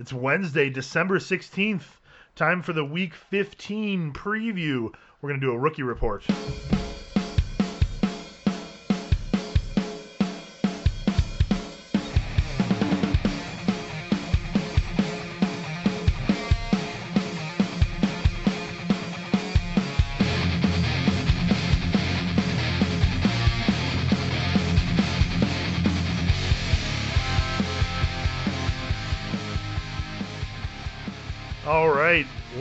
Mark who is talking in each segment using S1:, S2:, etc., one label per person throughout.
S1: It's Wednesday, December 16th. Time for the week 15 preview. We're going to do a rookie report.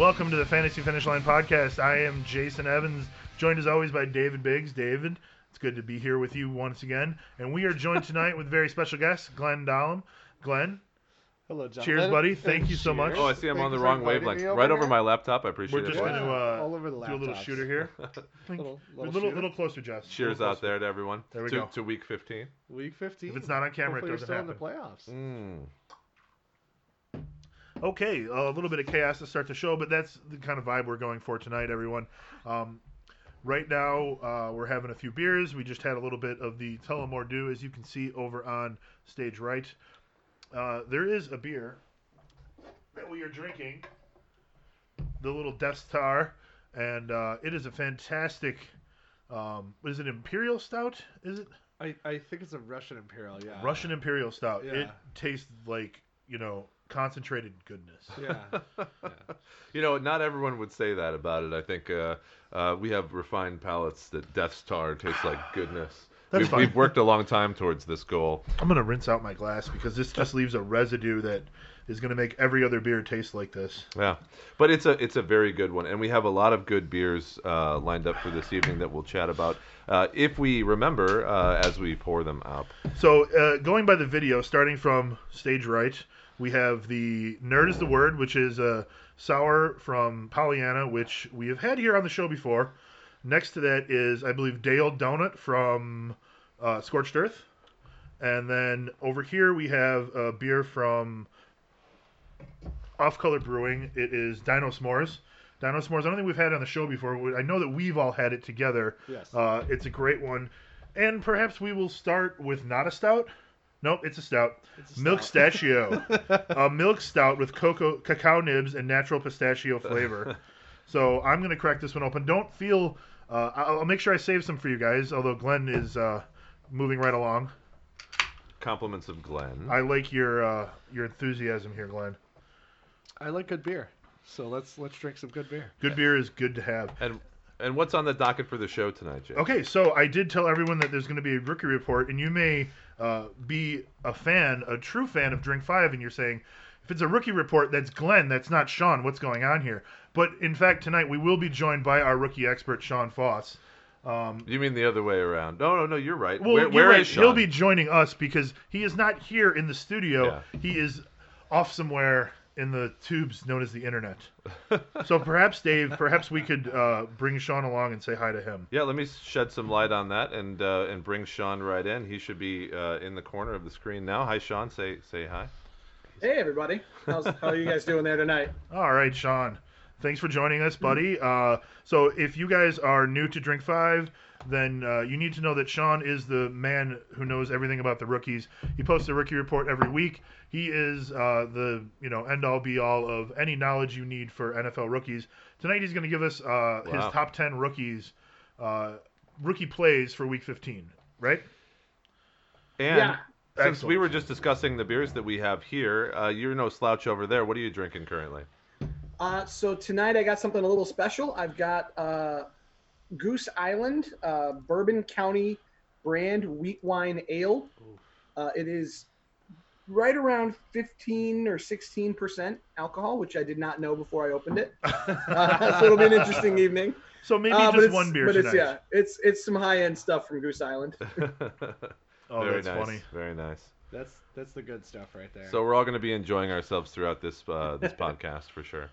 S1: Welcome to the Fantasy Finish Line podcast. I am Jason Evans, joined as always by David Biggs. David, it's good to be here with you once again. And we are joined tonight with very special guest, Glen Dahlem. Glen,
S2: Hello, gentlemen.
S1: Cheers, buddy. Thank
S2: And
S1: you so much.
S3: Oh, I see I'm
S2: Thank
S3: on the wrong wavelength.
S2: me
S3: Right over my laptop. I appreciate it.
S1: we're
S3: it.
S1: just going to uh,
S2: All over the
S1: do a little shooter here.
S2: Little,
S1: a
S2: little,
S1: little,
S2: shooter.
S1: little closer, Jess.
S3: Cheers
S1: Little
S3: out there to everyone.
S1: There we
S3: to,
S1: go.
S3: to week 15.
S2: Week 15.
S1: If it's not on camera, it doesn't
S2: you're still
S1: happen.
S2: in the playoffs.
S3: Mm.
S1: Okay, a little bit of chaos to start the show, but that's the kind of vibe we're going for tonight, everyone. Um, right now, uh, we're having a few beers. We just had a little bit of the Tullamore Dew, as you can see over on stage right. Uh, there is a beer that we are drinking, the little Death Star, and uh, it is a fantastic. Um, is it Imperial Stout? Is it
S2: I, I think it's a Russian Imperial, yeah.
S1: Russian Imperial Stout? It tastes like you know concentrated goodness.
S2: Yeah.
S3: You know, not everyone would say that about it. I think uh, uh, we have refined palates that Death Star tastes like goodness.
S1: That's
S3: we've,
S1: fine.
S3: we've worked a long time towards this goal.
S1: I'm gonna rinse out my glass because this just leaves a residue that is gonna make every other beer taste like this.
S3: Yeah, but it's a it's a very good one, and we have a lot of good beers uh, lined up for this evening that we'll chat about uh, if we remember uh, as we pour them up.
S1: So uh, going by the video, starting from stage right, we have the Nerd is the Word, which is a sour from Pollyanna, which we have had here on the show before. Next to that is, I believe, Dale Donut from uh, Scorched Earth. And then over here we have a beer from Off Color Brewing. It is Dino S'mores. Dino S'mores, I don't think we've had it on the show before. I know that we've all had it together.
S2: Yes.
S1: Uh, it's a great one. And perhaps we will start with not a stout. Nope, it's a stout.
S2: It's a
S1: milk
S2: stout.
S1: stachio. a milk stout with cocoa, cacao nibs and natural pistachio flavor. so I'm going to crack this one open. Don't feel. Uh, I'll, I'll make sure I save some for you guys, although Glen is uh, moving right along.
S3: Compliments of Glen.
S1: I like your uh, your enthusiasm here, Glen.
S2: I like good beer. So let's let's drink some good beer.
S1: Good beer is good to have.
S3: And and what's on the docket for the show tonight, Jay?
S1: Okay, so I did tell everyone that there's going to be a rookie report, and you may uh, be a fan, a true fan of Drink Five, and you're saying, if it's a rookie report, that's Glen, that's not Shawn. What's going on here? But in fact, tonight we will be joined by our rookie expert, Shawn Foss. Um,
S3: You mean the other way around? No, no, no. You're right.
S1: well,
S3: where
S1: you're
S3: where
S1: right.
S3: is Shawn?
S1: He'll be joining us because he is not here in the studio. He is off somewhere in the tubes known as the internet. so perhaps, Dave, perhaps we could uh, bring Shawn along and say hi to him.
S3: Yeah, let me shed some light on that and uh, and bring Shawn right in. He should be uh, in the corner of the screen now. Hi, Shawn. Say say hi.
S4: Hey everybody, How's, how are you guys doing there tonight?
S1: All right, Shawn. Thanks for joining us, buddy. Uh, so, if you guys are new to Drink Five, then uh, you need to know that Shawn is the man who knows everything about the rookies. He posts a rookie report every week. He is uh, the you know end all be all of any knowledge you need for NFL rookies. Tonight, he's going to give us uh, his top ten rookies, uh, rookie plays for Week 15. Right?
S3: And
S4: Yeah.
S3: since we were just discussing the beers that we have here, uh, you're no slouch over there. What are you drinking currently?
S4: Uh, so tonight I got something a little special. I've got uh, Goose Island uh, Bourbon County brand wheat wine ale. Uh, it is right around 15 or 16 percent alcohol, which I did not know before I opened it. Uh, so it'll be an interesting evening.
S1: So maybe
S4: Uh,
S1: just
S4: it's-
S1: one beer
S4: but
S1: tonight.
S4: it's yeah, it's it's some high end stuff from Goose Island.
S1: Oh,
S3: Very
S1: that's
S3: nice.
S1: funny.
S3: Very nice.
S2: That's that's the good stuff right there.
S3: So we're all going to be enjoying ourselves throughout this uh, this podcast for sure.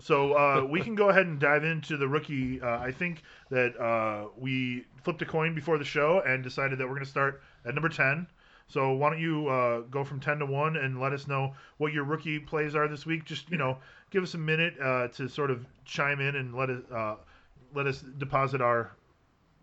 S1: So uh, we can go ahead and dive into the rookie. Uh, I think that uh, we flipped a coin before the show and decided that we're going to start at number 10. So why don't you uh, go from 10 to 1 and let us know what your rookie plays are this week? Just, you know, give us a minute uh, to sort of chime in and let us, uh, let us deposit our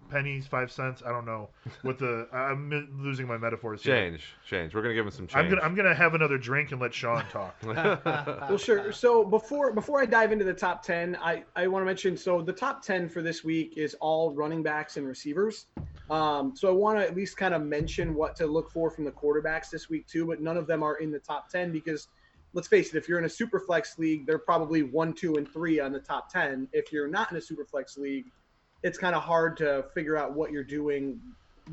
S1: pennies, five cents. I don't know what the. I- I'm losing my metaphors here.
S3: Change, change. We're gonna give him some change.
S1: I'm gonna I'm gonna have another drink and let Shawn talk.
S4: Well, sure. So before before I dive into the top ten, I I want to mention so the top ten for this week is all running backs and receivers. Um, so I want to at least kind of mention what to look for from the quarterbacks this week too, but none of them are in the top ten because let's face it, if you're in a super flex league, they're probably one, two, and three on the top ten. If you're not in a super flex league, it's kind of hard to figure out what you're doing,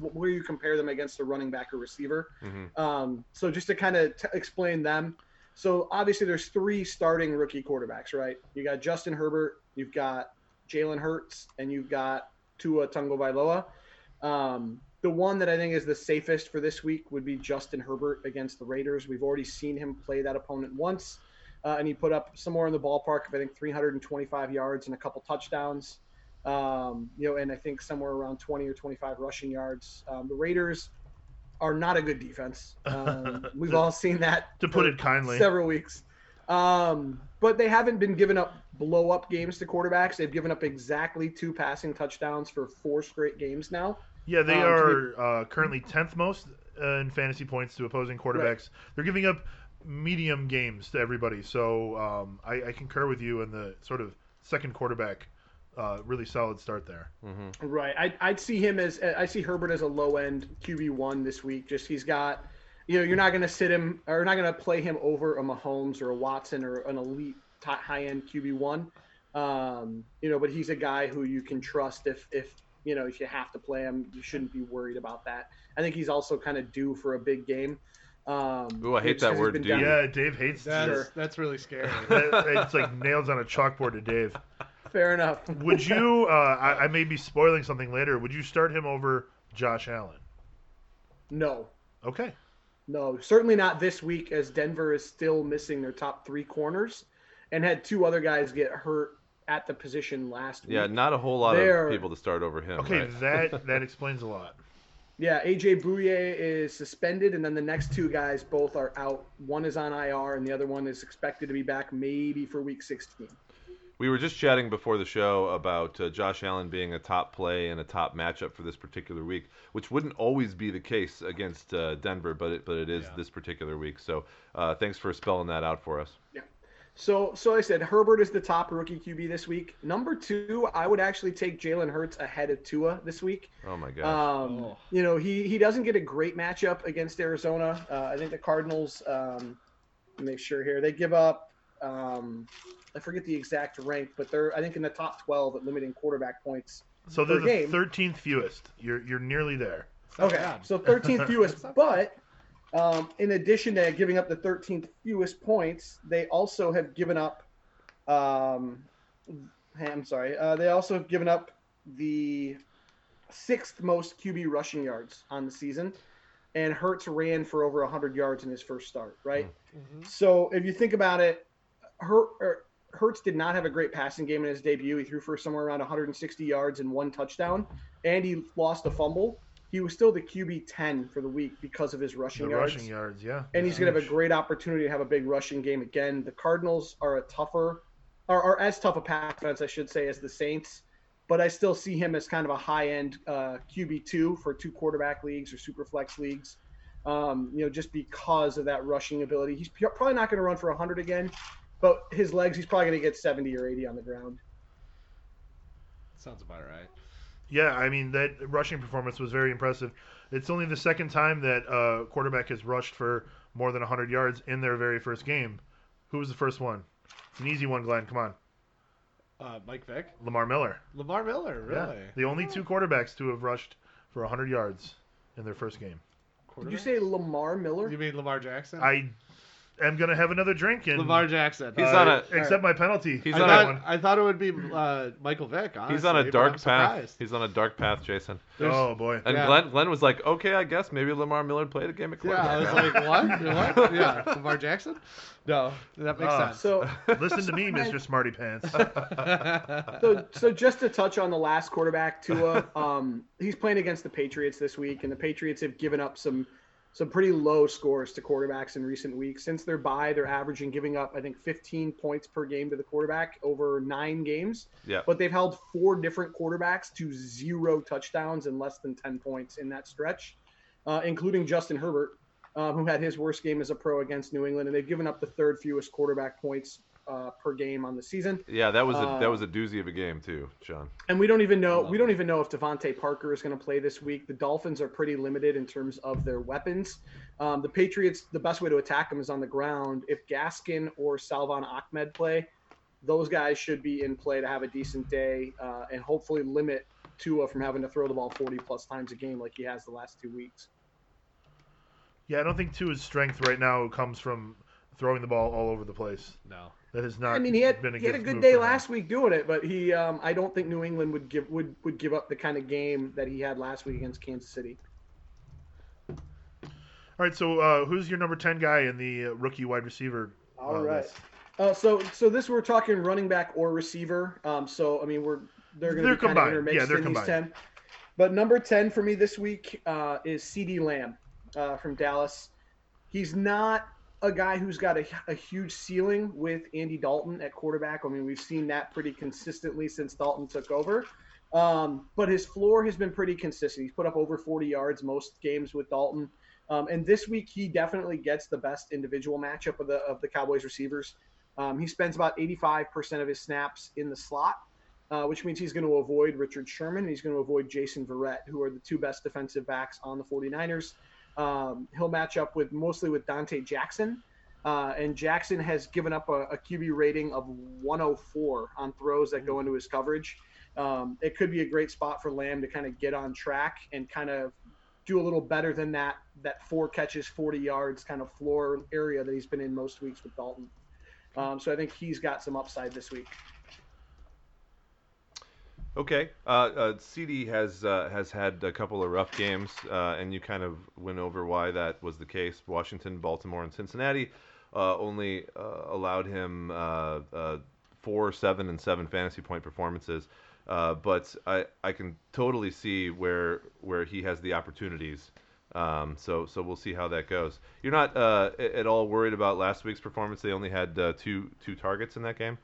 S4: where you compare them against a running back or receiver.
S3: Mhm.
S4: Um, so just to kind of t- explain them. So obviously there's three starting rookie quarterbacks, right? You got Justin Herbert, you've got Jalen Hurts, and you've got Tua Tagovailoa. Um, the one that I think is the safest for this week would be Justin Herbert against the Raiders. We've already seen him play that opponent once, uh, and he put up somewhere in the ballpark of I think 325 yards and a couple touchdowns. Um, you know, and I think somewhere around 20 or 25 rushing yards. Um, the Raiders are not a good defense. Um, we've all seen that
S1: To put it kindly.
S4: several weeks. Um, but they haven't been giving up blow up games to quarterbacks. They've given up exactly two passing touchdowns for four straight games now.
S1: Yeah, they
S4: Um,
S1: are uh, currently tenth most uh, in fantasy points to opposing quarterbacks. They're giving up medium games to everybody. So um, I, I concur with you in the sort of second quarterback. Uh, really solid start there.
S4: Right. I, I'd see him as I see Herbert as a low end QB one this week. Just he's got, you know, you're not going to sit him or not going to play him over a Mahomes or a Watson or an elite high end QB one. Um, you know, but he's a guy who you can trust if if you know if you have to play him, you shouldn't be worried about that. I think he's also kind of due for a big game. Um,
S3: Ooh, I hate
S4: just
S3: that
S4: 'cause he's
S3: word,
S4: been
S3: due.
S4: down-
S1: Yeah, Dave hates
S2: That's
S1: this.
S2: that's really scary.
S1: That- it's like nails on a chalkboard to Dave.
S4: Fair enough.
S1: Would you? Uh, I, I may be spoiling something later. Would you start him over Josh Allen?
S4: No.
S1: Okay.
S4: No, certainly not this week, as Denver is still missing their top three corners, and had two other guys get hurt at the position last week.
S3: Yeah, not a whole lot
S4: They're-
S3: of people to start over him.
S1: Okay,
S3: right?
S1: that that explains a lot.
S4: Yeah, AJ Bouye is suspended, and then the next two guys both are out. One is on IR, and the other one is expected to be back maybe for week 16.
S3: We were just chatting before the show about uh, Josh Allen being a top play and a top matchup for this particular week, which wouldn't always be the case against uh, Denver, but it, but it is
S2: Yeah.
S3: this particular week. So uh, thanks for spelling that out for us. Yeah.
S4: So, so I said Herbert is the top rookie QB this week. Number two, I would actually take Jalen Hurts ahead of Tua this week.
S3: Oh my gosh.
S4: Um,
S2: Oh.
S4: You know, he he doesn't get a great matchup against Arizona. Uh, I think the Cardinals. Um, make sure here. They give up. Um, I forget the exact rank, but they're I think in the top 12 at limiting quarterback points.
S1: So they're
S4: Per
S1: the thirteenth fewest. You're you're nearly there.
S4: Okay,
S2: bad.
S4: so 13th fewest, but um, in addition to giving up the 13th fewest points, they also have given up. Um, I'm sorry. Uh, they also have given up the sixth most QB rushing yards on the season, and Hurts ran for over 100 yards in his first start. Right.
S2: Mhm.
S4: So if you think about it, Her, er, Hurts did not have a great passing game in his debut. He threw for somewhere around 160 yards and one touchdown, and he lost a fumble. He was still the QB 10 for the week because of his
S1: The
S4: rushing yards.
S1: rushing yards, yeah.
S4: And he's going to have a great opportunity to have a big rushing game again. The Cardinals are a tougher, are, are as tough a pass defense, I should say, as the Saints. But I still see him as kind of a high end uh, QB two for two quarterback leagues or super flex leagues. Um, you know, just because of that rushing ability. He's probably not going to run for 100 again, but his legs, he's probably going to get 70 or 80 on the ground.
S2: Sounds about right.
S1: Yeah, I mean that rushing performance was very impressive. It's only the second time that a quarterback has rushed for more than 100 yards in their very first game. Who was the first one? It's an easy one, Glen. Come on,
S2: Uh, Mike Vick,
S1: Lamar Miller.
S2: Lamar Miller, really?
S1: Yeah, the only two quarterbacks to have rushed for 100 yards in their first game.
S4: Did you say Lamar Miller?
S2: You mean Lamar Jackson?
S1: I am gonna have another drink and
S2: Lamar Jackson.
S3: He's
S1: uh,
S3: on a-
S1: accept my penalty.
S3: He's
S2: I
S3: on
S1: that
S2: thought,
S1: one.
S2: I thought it would be uh, Michael Vick. Honestly,
S3: He's on a
S2: but
S3: dark
S2: I'm
S3: path.
S2: surprised.
S3: He's on a dark path, Jason.
S2: There's-
S1: Oh boy.
S3: And
S2: Yeah.
S3: Glen, Glen was like, okay, I guess maybe Lamar Miller played a game of
S2: Yeah, I
S3: quarterback.
S2: was like, what? what? Yeah, Lamar Jackson? No, that makes
S1: Ah.
S2: sense.
S4: So
S1: Listen to me, Mr. Smarty Pants.
S4: so, so just to touch on the last quarterback, Tua, um, he's playing against the Patriots this week, and the Patriots have given up some some pretty low scores to quarterbacks in recent weeks. Since their bye, they're averaging giving up, I think, 15 points per game to the quarterback over nine games.
S3: Yeah.
S4: But they've held four different quarterbacks to zero touchdowns and less than 10 points in that stretch, uh, including Justin Herbert, uh, who had his worst game as a pro against New England. And they've given up the third fewest quarterback points uh, per game on the season.
S3: Yeah, that was a
S4: Uh,
S3: that was a doozy of a game too, Shawn.
S4: And we don't even know we don't even know if DeVante Parker is going to play this week. The Dolphins are pretty limited in terms of their weapons. Um, the Patriots, the best way to attack them is on the ground. If Gaskin or Salvon Ahmed play, those guys should be in play to have a decent day uh, and hopefully limit Tua from having to throw the ball 40 plus times a game like he has the last two weeks.
S1: Yeah, I don't think Tua's strength right now comes from throwing the ball all over the place.
S2: No.
S1: That has not.
S4: I mean, he had
S1: been a
S4: he had a
S1: good
S4: good day
S1: for him.
S4: last week doing it, but he um, I don't think New England would give would would give up the kind of game that he had last week against Kansas City.
S1: All right, so uh, who's your number ten guy in the uh, rookie wide receiver?
S4: All
S1: uh,
S4: right. Uh, so so this we're talking running back or receiver. Um, so I mean we're they're going to
S1: They're
S4: be kind of
S1: combined.
S4: intermixed
S1: Yeah, they're
S4: in these ten. But number ten for me this week uh, is CeeDee Lamb uh, from Dallas. He's not a guy who's got a, a huge ceiling with Andy Dalton at quarterback. I mean we've seen that pretty consistently since Dalton took over. Um, but his floor has been pretty consistent. He's put up over 40 yards most games with Dalton. Um, and this week he definitely gets the best individual matchup of the of the Cowboys receivers. Um, he spends about 85% of his snaps in the slot, uh, which means he's going to avoid Richard Sherman and he's going to avoid Jason Verrett, who are the two best defensive backs on the 49ers. Um, he'll match up with mostly with Dante Jackson. Uh, and Jackson has given up a, a QB rating of 104 on throws that go into his coverage. Um, it could be a great spot for Lamb to kind of get on track and kind of do a little better than that that four catches, 40 yards kind of floor area that he's been in most weeks with Dalton. Um, so I think he's got some upside this week.
S3: Okay. Uh, uh, CeeDee has uh, has had a couple of rough games, uh, and you kind of went over why that was the case. Washington, Baltimore, and Cincinnati uh, only uh, allowed him four, seven, and seven fantasy point performances. But I, I can totally see where where he has the opportunities. Um, so so we'll see how that goes. You're not at all worried about last week's performance. They only had two two targets in that game.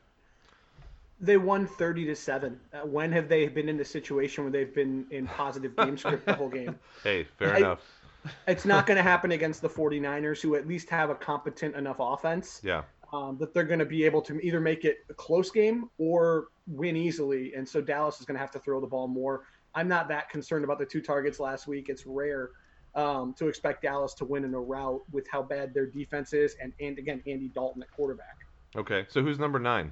S4: They won 30 to 7. Uh, when have they been in the situation where they've been in positive game script the whole game?
S3: Hey, fair
S4: I-
S3: enough.
S4: It's not going to happen against the 49ers, who at least have a competent enough offense
S3: Yeah.
S4: um, that they're going to be able to either make it a close game or win easily. And so Dallas is going to have to throw the ball more. I'm not that concerned about the two targets last week. It's rare um, to expect Dallas to win in a rout with how bad their defense is, and, and again, Andy Dalton at quarterback.
S3: Okay. So who's number nine?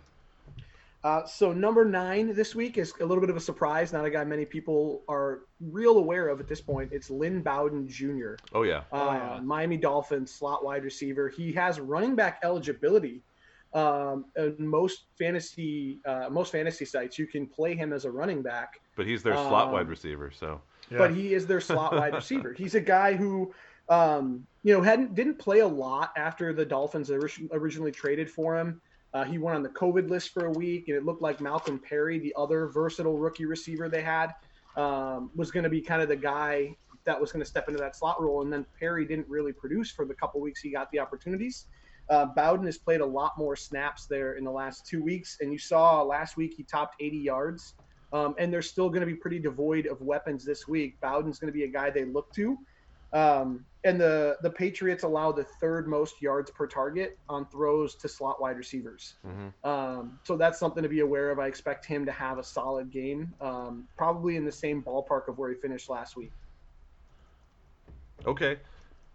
S4: Uh, so number nine this week is a little bit of a surprise. Not a guy many people are real aware of at this point. It's Lynn Bowden Jr.
S3: Oh yeah.
S4: Uh,
S2: Oh, yeah.
S4: Miami Dolphins slot wide receiver. He has running back eligibility. Um, in most fantasy uh, most fantasy sites, you can play him as a running back.
S3: But he's their slot
S4: Um,
S3: wide receiver, so
S1: Yeah.
S4: but he is their slot wide receiver. He's a guy who, um, you know, hadn't didn't play a lot after the Dolphins ori- originally traded for him. Uh, he went on the COVID list for a week, and it looked like Malcolm Perry, the other versatile rookie receiver they had, um, was going to be kind of the guy that was going to step into that slot role. And then Perry didn't really produce for the couple weeks he got the opportunities. Uh, Bowden has played a lot more snaps there in the last two weeks, and you saw last week he topped 80 yards. Um, and they're still going to be pretty devoid of weapons this week. Bowden's going to be a guy they look to. Um, and the the Patriots allow the third most yards per target on throws to slot wide receivers.
S3: mhm.
S4: Um, so that's something to be aware of. I expect him to have a solid game, um, probably in the same ballpark of where he finished last week.
S3: okay.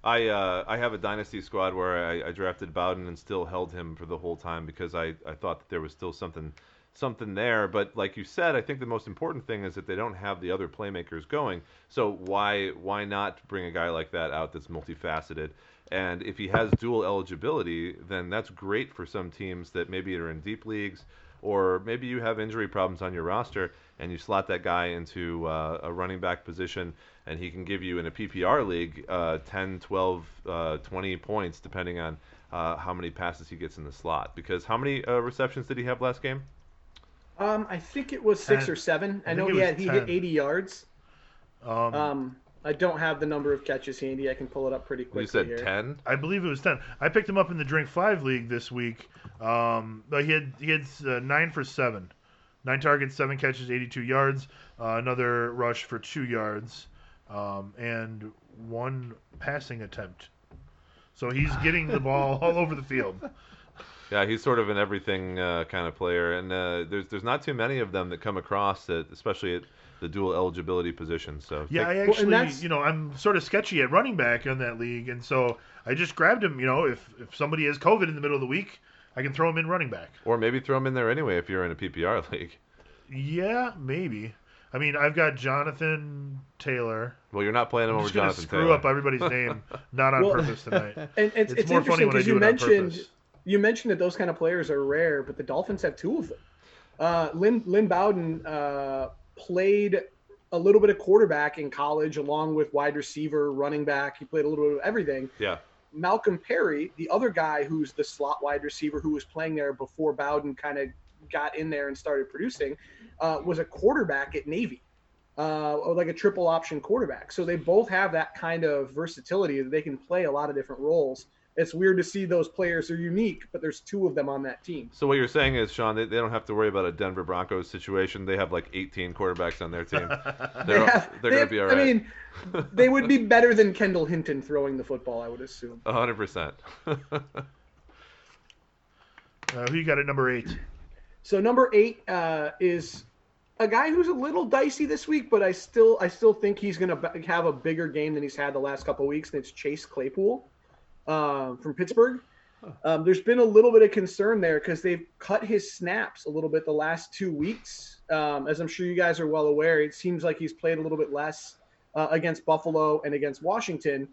S3: I uh, I have a dynasty squad where I, I drafted Bowden and still held him for the whole time because I, I thought that there was still something something there. But like you said, I think the most important thing is that they don't have the other playmakers going. So why why not bring a guy like that out that's multifaceted? And if he has dual eligibility, then that's great for some teams that maybe are in deep leagues or maybe you have injury problems on your roster and you slot that guy into uh, a running back position and he can give you in a PPR league uh, 10, 12, uh, 20 points depending on uh, how many passes he gets in the slot. Because how many uh, receptions did he have last game?
S4: Um, I think it was six
S1: Ten.
S4: or seven. I,
S1: I
S4: know he had
S1: was
S4: he hit 80 yards.
S1: um,
S4: Um, I don't have the number of catches handy. I can pull it up pretty quickly
S3: You said ten.
S1: I believe it was ten. I picked him up in the Drink Five league this week. Um, but he had he had uh, nine for seven, nine targets, seven catches, eighty-two yards. Uh, another rush for two yards, um, and one passing attempt. So he's getting the ball all over the field.
S3: Yeah, he's sort of an everything uh, kind of player, and uh, there's there's not too many of them that come across that, especially at the dual eligibility position. So
S1: Yeah, I
S3: take-
S4: and
S1: actually,
S4: that's-
S1: you know, I'm sort of sketchy at running back in that league, and so I just grabbed him. You know, if if somebody has COVID in the middle of the week, I can throw him in running back.
S3: or maybe throw him in there anyway if you're in a PPR league.
S1: Yeah, maybe. I mean, I've got Jonathan Taylor.
S3: Well, you're not playing him
S1: I'm
S3: over
S1: just gonna
S3: Jonathan
S1: screw
S3: Taylor.
S1: up everybody's name, not on
S4: Well-
S1: purpose tonight.
S4: And it's,
S1: It's
S4: it's,
S1: more funny
S4: interesting
S1: when I
S4: because
S1: do
S4: you
S1: it on
S4: mentioned
S1: purpose.
S4: You mentioned that those kind of players are rare, but the Dolphins have two of them. Uh, Lynn Lynn Bowden uh, played a little bit of quarterback in college, along with wide receiver, running back. He played a little bit of everything.
S3: Yeah,
S4: Malcolm Perry, the other guy who's the slot wide receiver who was playing there before Bowden kind of got in there and started producing, uh, was a quarterback at Navy, uh, like a triple option quarterback. So they both have that kind of versatility that they can play a lot of different roles. It's weird to see those players are unique, but there's two of them on that team.
S3: So what you're saying is, Shawn, they, they don't have to worry about a Denver Broncos situation. They have like 18 quarterbacks on their team.
S4: They
S3: They're,
S4: have-
S3: they're
S4: they
S3: going to be all right.
S4: I mean, they would be better than Kendall Hinton throwing the football, I would assume.
S3: 100%.
S1: Uh, who you got at number eight?
S4: So number eight uh, is a guy who's a little dicey this week, but I still I still think he's going to have a bigger game than he's had the last couple of weeks, and it's Chase Claypool uh, from Pittsburgh. Um, there's been a little bit of concern there because they've cut his snaps a little bit the last two weeks. Um, as I'm sure you guys are well aware, it seems like he's played a little bit less uh, against Buffalo and against Washington.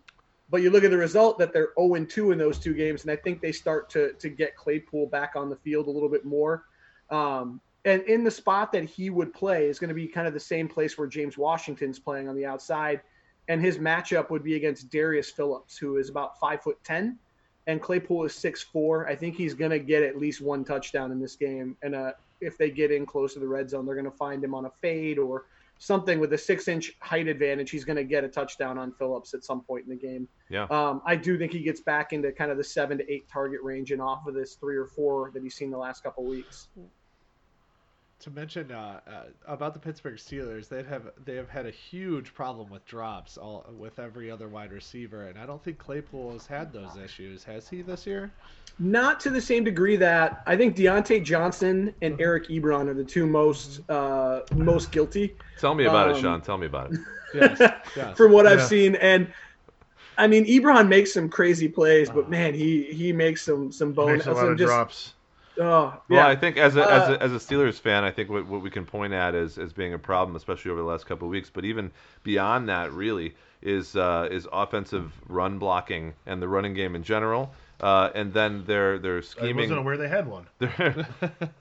S4: But you look at the result that they're 0 2 in those two games, and I think they start to to get Claypool back on the field a little bit more. Um, and in the spot that he would play is going to be kind of the same place where James Washington's playing on the outside, and his matchup would be against Darius Phillips, who is about five foot ten, and Claypool is six four. I think he's going to get at least one touchdown in this game, and uh, if they get in close to the red zone, they're going to find him on a fade or something with a six inch height advantage. He's going to get a touchdown on Phillips at some point in the game.
S3: Yeah.
S4: Um, I do think he gets back into kind of the seven to eight target range and off of this three or four that he's seen the last couple weeks.
S2: To mention uh, uh, about the Pittsburgh Steelers, they have they have had a huge problem with drops all with every other wide receiver, and I don't think Claypool has had those issues. Has he this year?
S4: Not to the same degree that I think Diontae Johnson and Eric Ebron are the two most uh, most guilty
S3: Tell me about it,
S4: Um,
S3: Shawn. Tell me about it.
S2: Yes. yes.
S4: from what I've seen. And I mean, Ebron makes some crazy plays, but
S2: Oh.
S4: man, he he makes some some bone
S1: Makes a lot
S4: some
S1: of
S4: just
S1: drops.
S4: Oh
S3: Well,
S4: yeah.
S3: I think as a, as
S4: Uh,
S3: a as a Steelers fan, I think what, what we can point at as, as being a problem, especially over the last couple of weeks, but even beyond that, really is uh, is offensive run blocking and the running game in general, uh, and then their their
S1: I
S3: scheming.
S1: wasn't aware they had one.
S3: they're,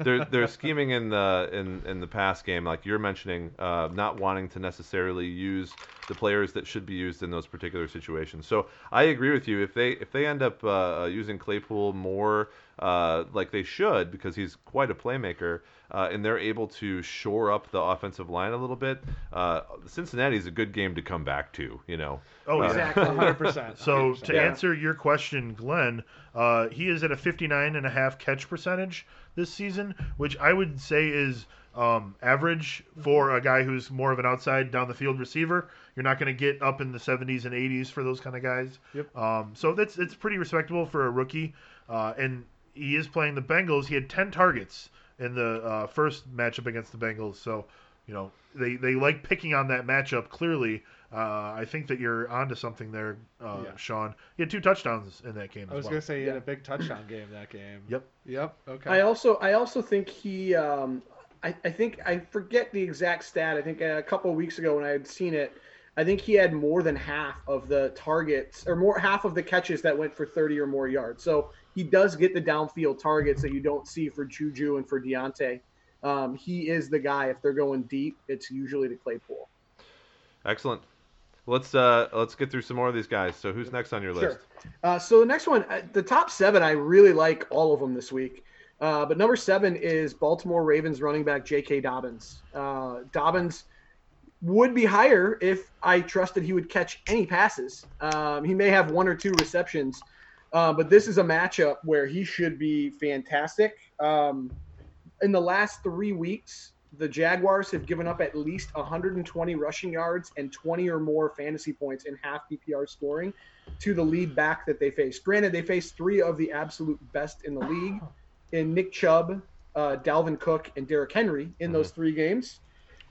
S3: they're they're scheming in the in in the pass game, like you're mentioning, uh, not wanting to necessarily use the players that should be used in those particular situations. So I agree with you. If they if they end up uh, using Claypool more uh, like they should, because he's quite a playmaker, uh, and they're able to shore up the offensive line a little bit, uh, Cincinnati's a good game to come back to. You know.
S1: Oh.
S4: Exactly.
S2: 100%.
S1: So to
S4: Yeah.
S1: answer your question, Glen, uh, he is at a 59 and a half catch percentage this season, which I would say is um, average for a guy who's more of an outside down the field receiver. You're not going to get up in the 70s and 80s for those kind of guys.
S2: Yep.
S1: Um, so that's it's pretty respectable for a rookie. Uh, and he is playing the Bengals. He had 10 targets in the uh, first matchup against the Bengals. So you know they they like picking on that matchup clearly. Uh, I think that you're onto something there, uh,
S2: Yeah.
S1: Shawn. He had two touchdowns in that game
S2: I
S1: as
S2: was
S1: well.
S2: gonna say he had a big touchdown game that game.
S1: Yep.
S2: Yep. Okay.
S4: I also I also think he um, I, I think I forget the exact stat. I think a couple of weeks ago when I had seen it, I think he had more than half of the targets or more half of the catches that went for 30 or more yards. So he does get the downfield targets that you don't see for Juju and for Diontae. Um, he is the guy. If they're going deep, it's usually to Claypool.
S3: Excellent. Let's uh let's get through some more of these guys. So who's next on your list?
S4: Uh, so the next one, uh, the top seven, I really like all of them this week. Uh, but number seven is Baltimore Ravens running back J.K. Dobbins. Uh, Dobbins would be higher if I trusted he would catch any passes. Um, he may have one or two receptions, uh, but this is a matchup where he should be fantastic. Um, in the last three weeks, the Jaguars have given up at least 120 rushing yards and 20 or more fantasy points in half PPR scoring to the lead back that they faced. Granted, they faced three of the absolute best in the league in Nick Chubb, uh, Dalvin Cook, and Derrick Henry in those three games.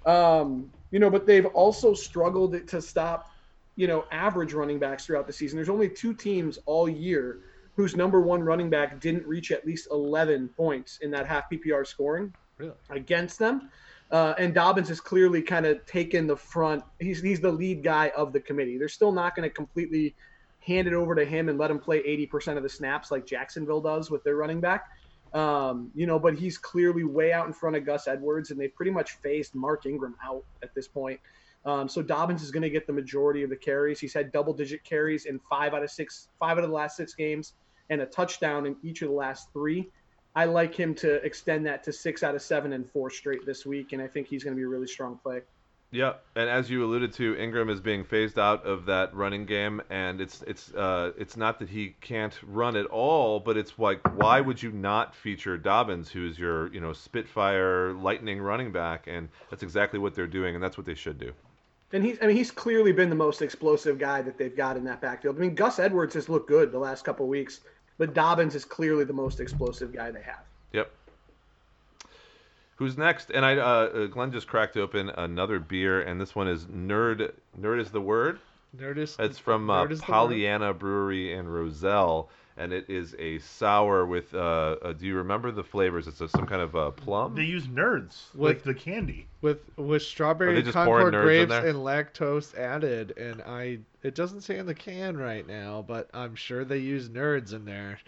S4: Um, you know, but they've also struggled to stop, you know, average running backs throughout the season. There's only two teams all year whose number one running back didn't reach at least 11 points in that half PPR scoring
S2: Really?
S4: against them. Uh, and Dobbins has clearly kind of taken the front. He's he's the lead guy of the committee. They're still not going to completely hand it over to him and let him play 80% of the snaps like Jacksonville does with their running back. Um, you know, but he's clearly way out in front of Gus Edwards, and they've pretty much phased Mark Ingram out at this point. Um, so Dobbins is going to get the majority of the carries. He's had double-digit carries in five out of six, five out of the last six games, and a touchdown in each of the last three. I like him to extend that to six out of seven and four straight this week, and I think he's going to be a really strong play.
S3: Yeah, and as you alluded to, Ingram is being phased out of that running game, and it's it's uh, it's not that he can't run at all, but it's like why would you not feature Dobbins, who's your you know Spitfire lightning running back, and that's exactly what they're doing, and that's what they should do.
S4: And he's, I mean, he's clearly been the most explosive guy that they've got in that backfield. I mean, Gus Edwards has looked good the last couple of weeks, but Dobbins is clearly the most explosive guy they have.
S3: Yep. Who's next? And I, uh, uh, Glen just cracked open another beer, and this one is Nerd. Nerd is the word.
S2: Nerdist.
S3: It's from uh,
S2: Nerd is the word?
S3: Pollyanna Brewery in Roselle, and it is a sour with. Uh, uh, do you remember the flavors? It's a, some kind of uh, plum.
S1: They use nerds
S2: With-
S1: like the candy.
S2: with with strawberry
S3: just pouring
S2: Concord
S3: nerds in
S2: grapes
S3: there?
S2: and lactose added, and I it doesn't say in the can right now, but I'm sure they use nerds in there.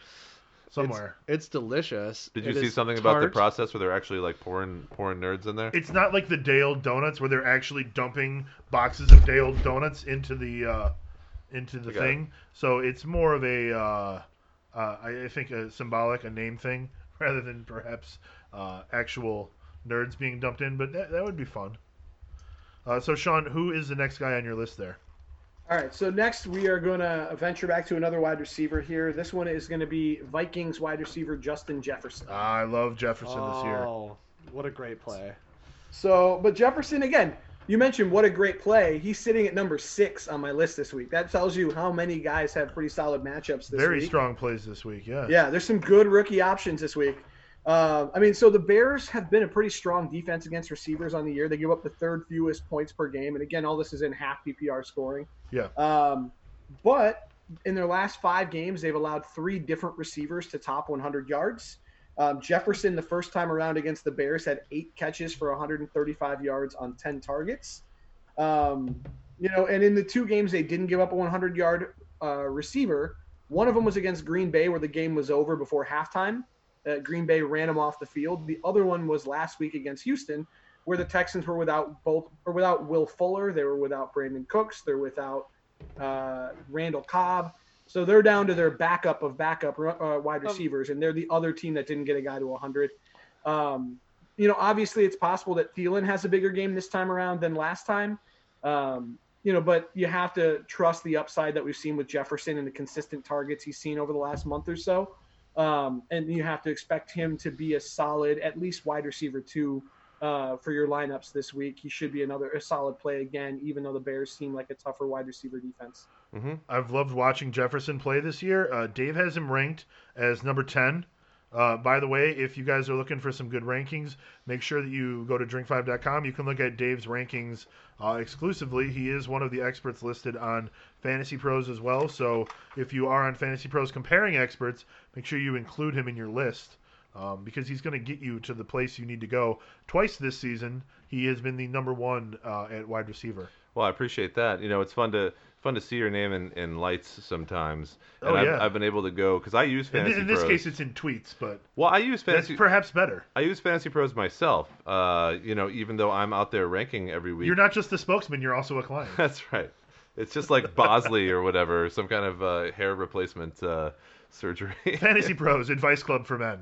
S1: Somewhere.
S2: It's, it's delicious.
S3: Did you
S2: It
S3: see
S2: is
S3: something about the
S2: tart.
S3: process where they're actually like pouring pouring nerds in there?
S1: It's not like the Dale donuts where they're actually dumping boxes of Dale donuts into the uh, into the
S3: Okay.
S1: thing. So it's more of a uh, uh, I I think a symbolic, a name thing, rather than perhaps uh, actual nerds being dumped in. But that, that would be fun. Uh, so Shawn, who is the next guy on your list there?
S4: All right, so next we are going to venture back to another wide receiver here. This one is going to be Vikings wide receiver Justin Jefferson.
S1: I love Jefferson this year.
S2: Oh, what a great play!
S4: So, but Jefferson again, you mentioned what a great play. He's sitting at number six on my list this week. That tells you how many guys have pretty solid matchups this
S1: Very
S4: week.
S1: Very strong plays this week. Yeah.
S4: Yeah, there's some good rookie options this week. Uh, I mean, so the Bears have been a pretty strong defense against receivers on the year. They give up the third fewest points per game, and again, all this is in half PPR scoring.
S1: Yeah.
S4: Um, but in their last five games, they've allowed three different receivers to top 100 yards. Um, Jefferson, the first time around against the Bears, had eight catches for 135 yards on 10 targets. Um, you know, and in the two games they didn't give up a 100 yard uh, receiver. One of them was against Green Bay, where the game was over before halftime. Uh, Green Bay ran him off the field. The other one was last week against Houston, where the Texans were without both or without Will Fuller. They were without Brandin Cooks. They're without uh, Randall Cobb. So they're down to their backup of backup uh, wide receivers, and they're the other team that didn't get a guy to 100. Um, you know, obviously it's possible that Thielen has a bigger game this time around than last time. Um, you know, but you have to trust the upside that we've seen with Jefferson and the consistent targets he's seen over the last month or so. Um, and you have to expect him to be a solid, at least wide receiver two uh, for your lineups this week. He should be another a solid play again, even though the Bears seem like a tougher wide receiver defense.
S3: hmm
S1: I've loved watching Jefferson play this year. Uh, Dave has him ranked as number 10. Uh, by the way, if you guys are looking for some good rankings, make sure that you go to drink5.com. You can look at Dave's rankings uh, exclusively. He is one of the experts listed on Fantasy Pros as well. So if you are on Fantasy Pros comparing experts, make sure you include him in your list um, because he's going to get you to the place you need to go. Twice this season, he has been the number one uh, at wide receiver.
S3: Well, I appreciate that. You know, it's fun to fun to see your name in, in lights sometimes. And
S1: Oh,
S3: I've,
S1: yeah.
S3: I've been able to go because I use
S1: In,
S3: Fantasy
S1: in this
S3: Pros.
S1: case, it's in tweets, but
S3: well, I use
S1: that's
S3: Fantasy.
S1: perhaps better.
S3: I use Fantasy Pros myself. Uh, you know, even though I'm out there ranking every week.
S1: You're not just the spokesman; you're also a client.
S3: That's right. It's just like Bosley or whatever, some kind of uh, hair replacement uh, surgery.
S1: Fantasy Pros Advice Club for Men.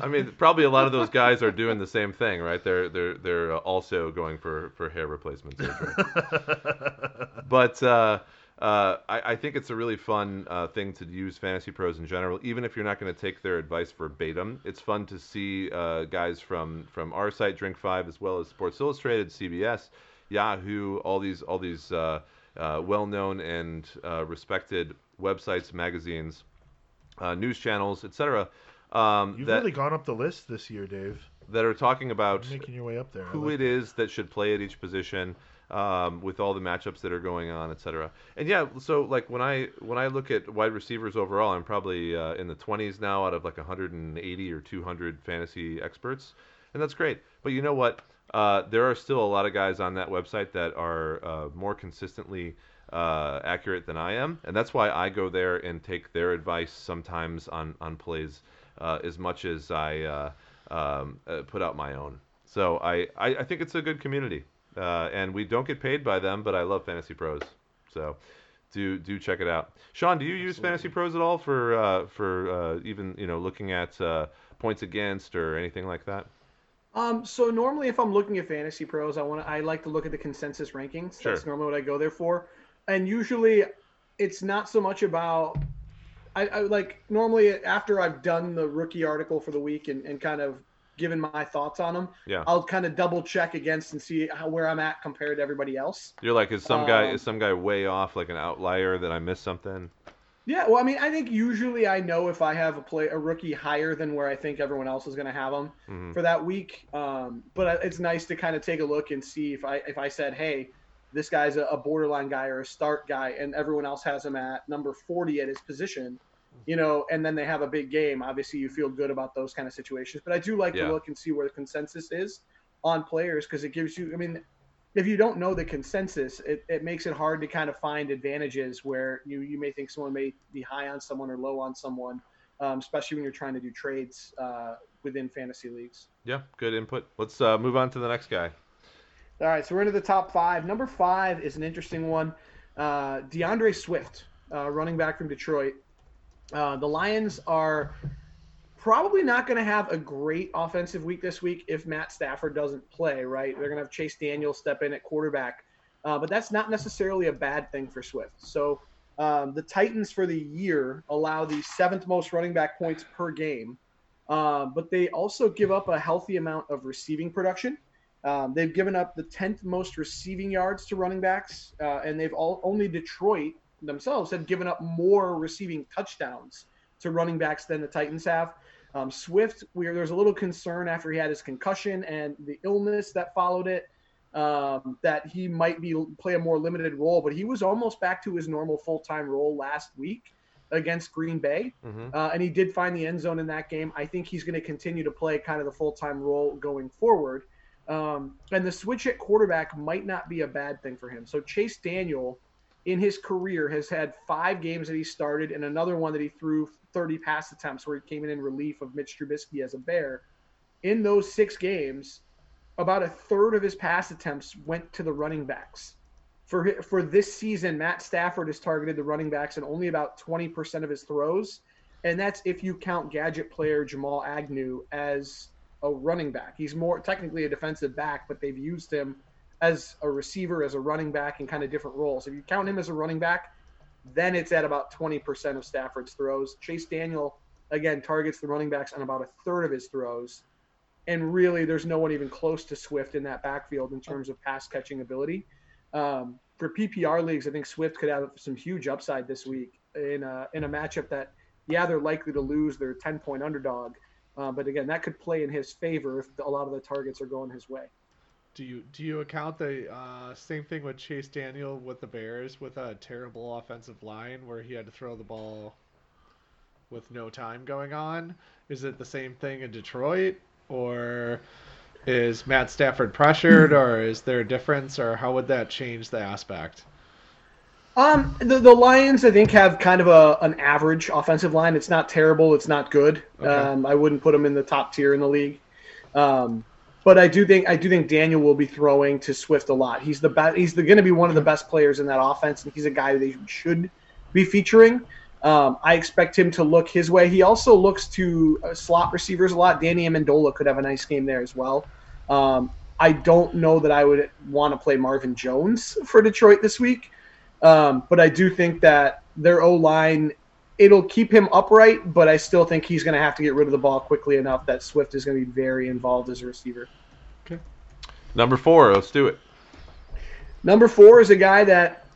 S3: I mean, probably a lot of those guys are doing the same thing, right? They're they're they're also going for for hair replacement surgery. but uh, uh, I, I think it's a really fun uh, thing to use Fantasy Pros in general. Even if you're not going to take their advice verbatim, it's fun to see uh, guys from from our site, Drink Five, as well as Sports Illustrated, CBS, Yahoo, all these all these uh, uh, well-known and uh, respected websites, magazines, uh, news channels, etc. Um,
S1: You've
S3: that
S1: really gone up the list this year, Dave.
S3: that are talking about
S1: You're making your way up there.
S3: Who
S1: like
S3: it is that should play at each position um, with all the matchups that are going on, etc. And yeah, so like when I when I look at wide receivers overall, I'm probably uh, in the 20s now out of like 180 or 200 fantasy experts, and that's great. But you know what? Uh, there are still a lot of guys on that website that are uh, more consistently uh, accurate than I am, and that's why I go there and take their advice sometimes on on plays as much as I uh, um, uh, put out my own. So I, I, I think it's a good community, uh, and we don't get paid by them, but I love Fantasy Pros. So do do check it out. Shawn, do you use Fantasy Pros at all for uh, for uh, even you know looking at uh, points against or anything like that?
S4: Um, so normally, if I'm looking at Fantasy Pros, I want I like to look at the consensus rankings.
S3: Sure.
S4: That's normally what I go there for, and usually, it's not so much about. I, I like normally after I've done the rookie article for the week and, and kind of given my thoughts on them,
S3: Yeah,
S4: I'll kind of double check against and see how, where I'm at compared to everybody else.
S3: you're like, is some guy
S4: Um,
S3: is some guy way off, like an outlier that I missed something?
S4: Yeah, well, I mean, I think usually I know if I have a play a rookie higher than where I think everyone else is going to have them
S3: hmm
S4: for that week. Um, but it's nice to kind of take a look and see if I if I said, hey, this guy's a, a borderline guy or a start guy, and everyone else has him at number forty at his position, you know, and then they have a big game. Obviously, you feel good about those kind of situations. But I do like
S3: Yeah.
S4: to look and see where the consensus is on players because it gives you. I mean, if you don't know the consensus, it, it makes it hard to kind of find advantages where you, you may think someone may be high on someone or low on someone, um, especially when you're trying to do trades uh, within fantasy leagues.
S3: Yeah, good input. Let's uh, move on to the next guy.
S4: All right, so we're into the top five. Number five is an interesting one. Uh, D'Andre Swift, uh, running back from Detroit. Uh, the Lions are probably not going to have a great offensive week this week if Matt Stafford doesn't play, right? They're going to have Chase Daniel step in at quarterback. Uh, but that's not necessarily a bad thing for Swift. So um, the Titans for the year allow the seventh most running back points per game, uh, but they also give up a healthy amount of receiving production. Um, they've given up the 10th most receiving yards to running backs, uh, and they've all only Detroit themselves have given up more receiving touchdowns to running backs than the Titans have. Um, Swift, we there's a little concern after he had his concussion and the illness that followed it um, that he might be play a more limited role, but he was almost back to his normal full time role last week against Green Bay,
S3: hmm
S4: uh, and he did find the end zone in that game. I think he's going to continue to play kind of the full time role going forward. Um, and the switch at quarterback might not be a bad thing for him. So Chase Daniel, in his career, has had five games that he started, and another one that he threw 30 pass attempts where he came in in relief of Mitch Trubisky as a Bear. In those six games, about a third of his pass attempts went to the running backs. For for this season, Matt Stafford has targeted the running backs in only about 20% of his throws, and that's if you count gadget player Jamal Agnew as a running back. He's more technically a defensive back, but they've used him as a receiver, as a running back, in kind of different roles. If you count him as a running back, then it's at about 20% of Stafford's throws. Chase Daniel, again, targets the running backs on about a third of his throws. And really, there's no one even close to Swift in that backfield in terms of pass catching ability. Um, for PPR leagues, I think Swift could have some huge upside this week in a, in a matchup that, yeah, they're likely to lose. They're a 10 point underdog. Uh, but again, that could play in his favor if a lot of the targets are going his way.
S2: Do you do you account the uh, same thing with Chase Daniel with the Bears with a terrible offensive line where he had to throw the ball with no time going on? Is it the same thing in Detroit, or is Matt Stafford pressured, or is there a difference, or how would that change the aspect?
S4: Um, the, the Lions, I think, have kind of a an average offensive line. It's not terrible. It's not good.
S2: Okay.
S4: Um, I wouldn't put them in the top tier in the league. Um, but I do think I do think Daniel will be throwing to Swift a lot. He's the best. He's going to be one of the best players in that offense, and he's a guy they should be featuring. Um, I expect him to look his way. He also looks to uh, slot receivers a lot. Danny Amendola could have a nice game there as well. Um, I don't know that I would want to play Marvin Jones for Detroit this week, um, but I do think that their O line it'll keep him upright, but I still think he's going to have to get rid of the ball quickly enough that Swift is going to be very involved as a receiver. Okay.
S3: Number four, let's do it.
S4: Number four is a guy that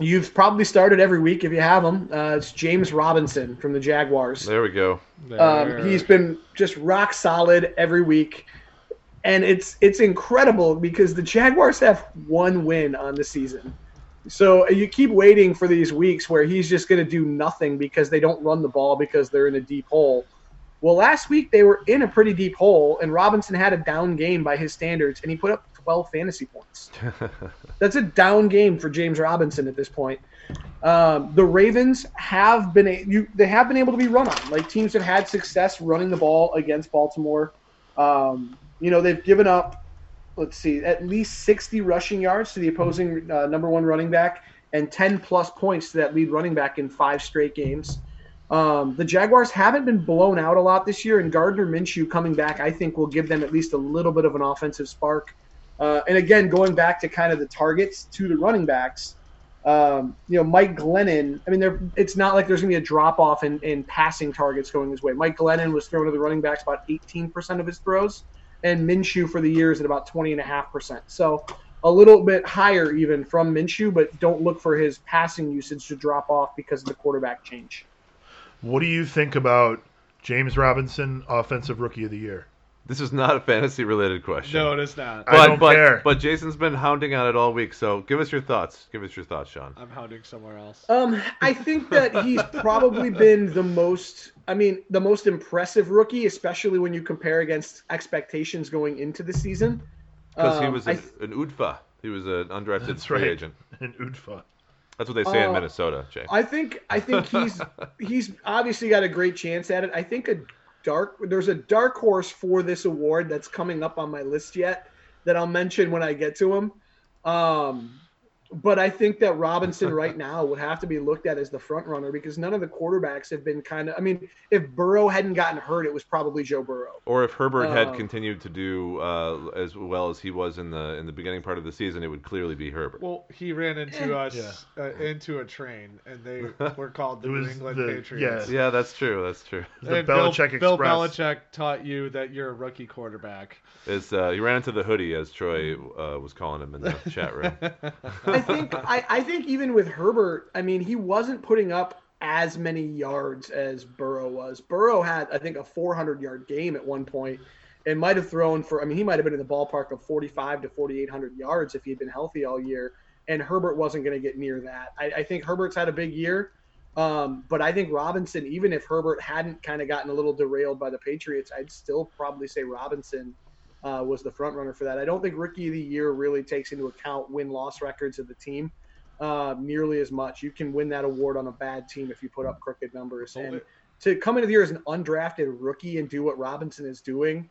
S4: you've probably started every week if you have him. Uh, it's James Robinson from the Jaguars.
S3: There we go.
S4: Um,
S2: There.
S4: he's been just rock solid every week, and it's it's incredible because the Jaguars have one win on the season. So you keep waiting for these weeks where he's just going to do nothing because they don't run the ball because they're in a deep hole. Well, last week they were in a pretty deep hole, and Robinson had a down game by his standards, and he put up 12 fantasy points. That's a down game for James Robinson at this point. Um, the Ravens have been a, you, they have been able to be run on. Like teams have had success running the ball against Baltimore. Um, you know they've given up, let's see, at least 60 rushing yards to the opposing uh, number one running back and 10 plus points to that lead running back in five straight games. Um, the Jaguars haven't been blown out a lot this year, and Gardner Minshew coming back, I think, will give them at least a little bit of an offensive spark. Uh, and again, going back to kind of the targets to the running backs, um, you know, Mike Glennon. I mean, it's not like there's going to be a drop off in, in passing targets going his way. Mike Glennon was throwing to the running backs about 18% of his throws, and Minshew for the year is at about 20.5%. So a little bit higher even from Minshew, but don't look for his passing usage to drop off because of the quarterback change.
S1: What do you think about James Robinson, Offensive Rookie of the Year?
S3: This is not a fantasy related question.
S2: no, it is not.
S1: I
S3: but,
S1: don't
S3: but,
S1: care.
S3: But Jason's been hounding on it all week, so give us your thoughts. Give us your thoughts, Shawn.
S2: I'm hounding somewhere else.
S4: Um, I think that he's probably been the most. I mean, the most impressive rookie, especially when you compare against expectations going into the season.
S3: Because he
S4: Um,
S3: was an,
S4: th-
S3: an UDFA. He was an undrafted
S1: That's
S3: free
S1: right.
S3: agent.
S1: And Udfa.
S3: That's what they say in
S4: Uh,
S3: Minnesota, Jay.
S4: I think I think he's he's obviously got a great chance at it. I think a dark there's a dark horse for this award that's coming up on my list yet that I'll mention when I get to him. Um, but I think that Robinson right now would have to be looked at as the front runner because none of the quarterbacks have been kind of. I mean, if Burrow hadn't gotten hurt, it was probably Joe Burrow.
S3: Or if Herbert had
S4: Um,
S3: continued to do uh, as well as he was in the in the beginning part of the season, it would clearly be Herbert.
S2: Well, he ran into us uh, into a train, and they were called the New England
S1: the-
S2: Patriots.
S3: yeah, yeah, that's true. That's true.
S1: The
S2: And Bill,
S1: Belichick
S2: Bill
S1: Express.
S2: Belichick taught you that you're a rookie quarterback.
S3: Is uh, he ran into the hoodie as Troy uh, was calling him in the chat room.
S4: I think I, I think even with Herbert, I mean, he wasn't putting up as many yards as Burrow was. Burrow had, I think, a 400 yard game at one point and might have thrown for, I mean, he might have been in the ballpark of 45 to 4,800 yards if he had been healthy all year. And Herbert wasn't going to get near that. I, I think Herbert's had a big year. Um, but I think Robinson, even if Herbert hadn't kind of gotten a little derailed by the Patriots, I'd still probably say Robinson uh, was the front runner for that. I don't think Rookie of the Year really takes into account win loss records of the team uh, nearly as much. You can win that award on a bad team if you put up crooked numbers.
S2: So
S4: And
S2: it-
S4: to come into the year as an undrafted rookie and do what Robinson is doing,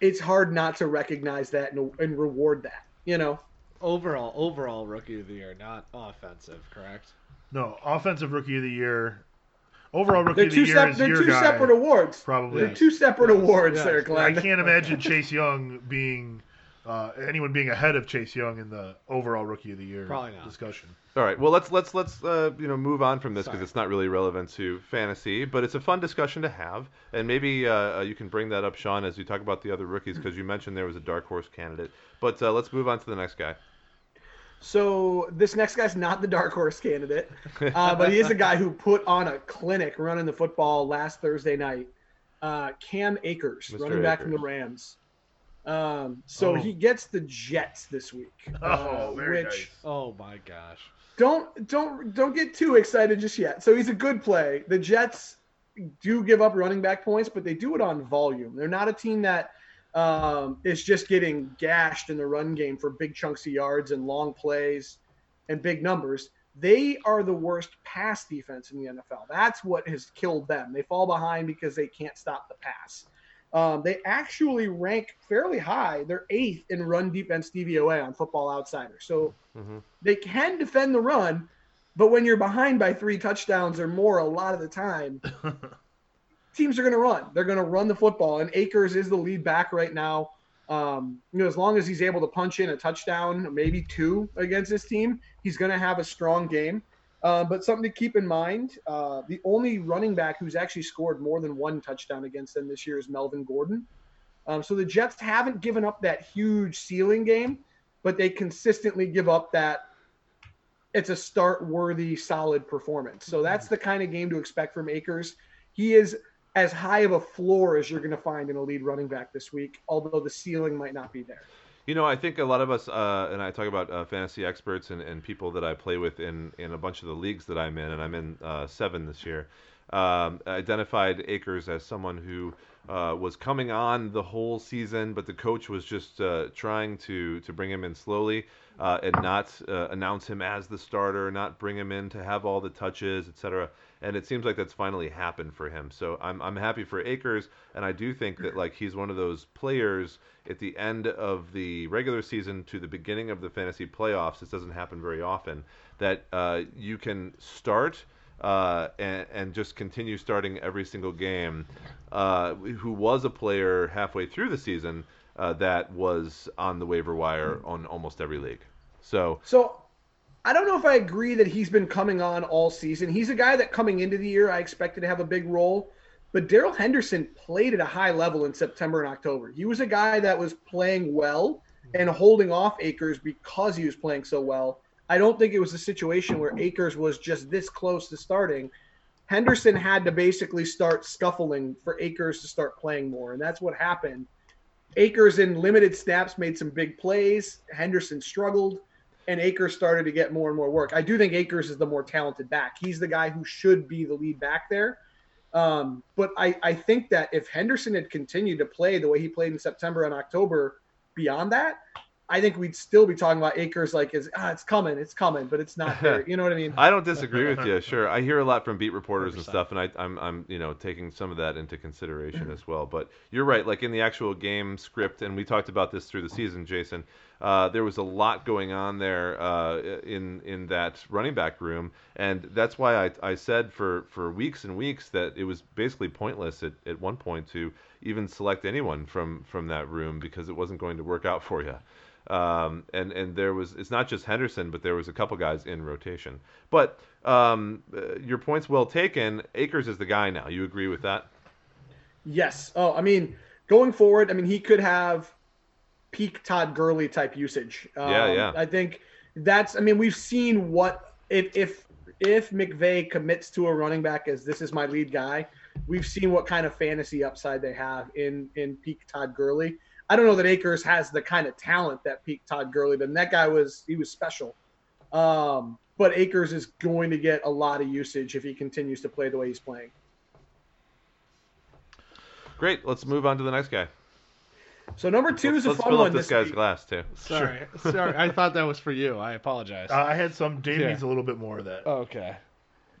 S4: it's hard not to recognize that and, and reward that. You know,
S2: Overall, overall rookie of the year, not offensive, correct?
S1: No, Offensive Rookie of the Year. Overall Rookie
S4: they're
S1: of the
S4: two,
S1: Year
S4: sep-
S1: is
S4: they're
S1: your
S4: two
S1: guy.
S4: separate awards.
S1: Probably.
S4: They're two separate awards
S2: Yes.
S4: there,
S1: I can't imagine Chase Young being uh, anyone being ahead of Chase Young in the overall Rookie of the Year
S2: Probably not.
S1: discussion.
S3: All right. Well, let's let's let's uh, you know move on from this because it's not really relevant to fantasy, but it's a fun discussion to have, and maybe uh, uh, you can bring that up, Shawn, as you talk about the other rookies because you mentioned there was a dark horse candidate. But uh, let's move on to the next guy.
S4: So this next guy's not the dark horse candidate, uh, but he is a guy who put on a clinic running the football last Thursday night. Uh, Cam Akers,
S3: Mr.
S4: running back from the Rams. Um, so
S1: Oh.
S4: he gets the Jets this week,
S1: Oh,
S4: uh,
S1: very
S4: which
S1: nice.
S2: Oh my gosh.
S4: don't don't don't get too excited just yet. So he's a good play. The Jets do give up running back points, but they do it on volume. They're not a team that um, is just getting gashed in the run game for big chunks of yards and long plays and big numbers. They are the worst pass defense in the NFL. That's what has killed them. They fall behind because they can't stop the pass. Um, they actually rank fairly high. They're eighth in run defense DVOA on Football Outsiders. So
S3: Mhm.
S4: they can defend the run, But when you're behind by three touchdowns or more, a lot of the time, teams are going to run. They're going to run the football, and Akers is the lead back right now. Um, you know, as long as he's able to punch in a touchdown, maybe two against this team, he's going to have a strong game. Uh, but something to keep in mind: uh, the only running back who's actually scored more than one touchdown against them this year is Melvin Gordon. Um, so the Jets haven't given up that huge ceiling game, but they consistently give up that it's a start worthy, solid performance. So that's the kind of game to expect from Akers. He is as high of a floor as you're going to find in a lead running back this week, although the ceiling might not be there.
S3: You know, I think a lot of us, uh, and I talk about uh, fantasy experts and, and people that I play with in, in a bunch of the leagues that I'm in, and I'm in uh, seven this year, um, identified Akers as someone who uh, was coming on the whole season, but the coach was just uh, trying to, to bring him in slowly uh, and not announce him as the starter, not bring him in to have all the touches, etc and it seems like that's finally happened for him. So I'm I'm happy for Akers, and I do think that like he's one of those players at the end of the regular season to the beginning of the fantasy playoffs. This doesn't happen very often. That uh, you can start. Uh, and, and, just continue starting every single game. Uh, who was a player halfway through the season uh, that was on the waiver wire on almost every league. So,
S4: so I don't know if I agree that he's been coming on all season. He's a guy that coming into the year I expected to have a big role, but Darrell Henderson played at a high level in September and October. He was a guy that was playing well and holding off Akers because he was playing so well. I don't think it was a situation where Akers was just this close to starting. Henderson had to basically start scuffling for Akers to start playing more, and that's what happened. Akers in limited snaps made some big plays. Henderson struggled and Akers started to get more and more work. I do think Akers is the more talented back. He's the guy who should be the lead back there. Um, but I, I think that if Henderson had continued to play the way he played in September and October beyond that, I think we'd still be talking about Akers like it's ah, it's coming, it's coming, but it's not there. You know what I mean?
S3: I don't disagree with you. Sure, I hear a lot from beat reporters 100%. and stuff, and I, I'm I'm you know taking some of that into consideration as well. But you're right, like in the actual game script, and we talked about this through the season, Jason. Uh, there was a lot going on there uh, in in that running back room, and that's why I, I said for, for weeks and weeks that it was basically pointless at, at one point to even select anyone from from that room because it wasn't going to work out for you. Um, and and there was it's not just Henderson, but there was a couple guys in rotation. But um, uh, your point's well taken. Akers is the guy now. You agree with that?
S4: Yes. Oh, I mean, going forward, I mean, he could have peak Todd Gurley type usage.
S3: Um, yeah, yeah.
S4: I think that's. I mean, we've seen what if if if McVay commits to a running back as this is my lead guy, we've seen what kind of fantasy upside they have in in peak Todd Gurley. I don't know that Akers has the kind of talent that peak Todd Gurley, but that guy was he was special. Um, but Akers is going to get a lot of usage if he continues to play the way he's playing.
S3: Great. Let's move on to the next guy.
S4: So number 2
S3: let's,
S4: is a
S3: let's
S4: fun
S3: fill
S4: one.
S3: Up this,
S4: this
S3: guy's
S4: week.
S3: glass too.
S2: Sorry, sorry. I thought that was for you. I apologize.
S1: Uh, I had some. Dave
S2: Yeah.
S1: needs a little bit more of that.
S2: okay.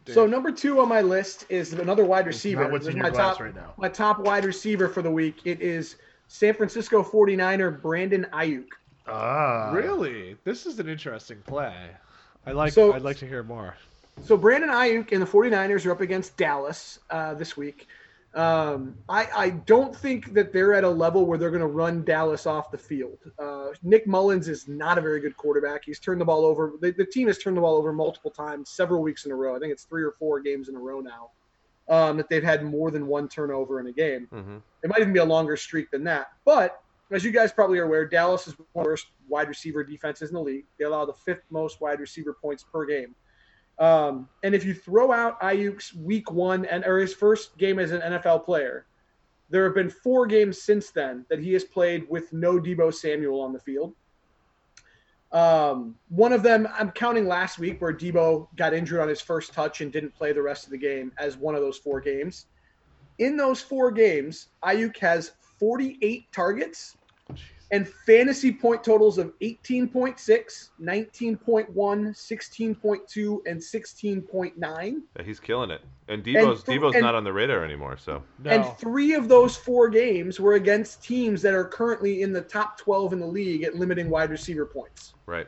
S4: So number two on my list is another wide receiver.
S1: Not what's
S4: This
S1: in your
S4: my
S1: glass
S4: top,
S1: right now.
S4: my top wide receiver for the week. It is San Francisco 49er Brandon Aiyuk.
S1: Ah,
S2: really, this is an interesting play. I like.
S4: So-
S2: I'd like to hear more.
S4: So Brandon Aiyuk and the 49ers are up against Dallas uh, this week. Um, I, I don't think that they're at a level where they're going to run Dallas off the field. Uh, Nick Mullens is not a very good quarterback. He's turned the ball over. The, the team has turned the ball over multiple times, several weeks in a row. I think it's three or four games in a row now um, that they've had more than one turnover in a game.
S3: Mm-hmm.
S4: It might even be a longer streak than that. But as you guys probably are aware, Dallas is one of the worst wide receiver defenses in the league. They allow the fifth most wide receiver points per game. Um, and if you throw out Aiyuk's week one and or his first game as an NFL player, there have been four games since then that he has played with no Deebo Samuel on the field. Um, one of them, I'm counting last week where Deebo got injured on his first touch and didn't play the rest of the game as one of those four games. In those four games, Aiyuk has 48 targets and fantasy point totals of 18.6, 19.1, 16.2, and 16.9.
S3: Yeah, he's killing it. And Deebo's
S4: th-
S3: Deebo's
S4: and-
S3: not on the radar anymore. So
S2: No.
S4: And three of those four games were against teams that are currently in the top 12 in the league at limiting wide receiver points.
S3: right.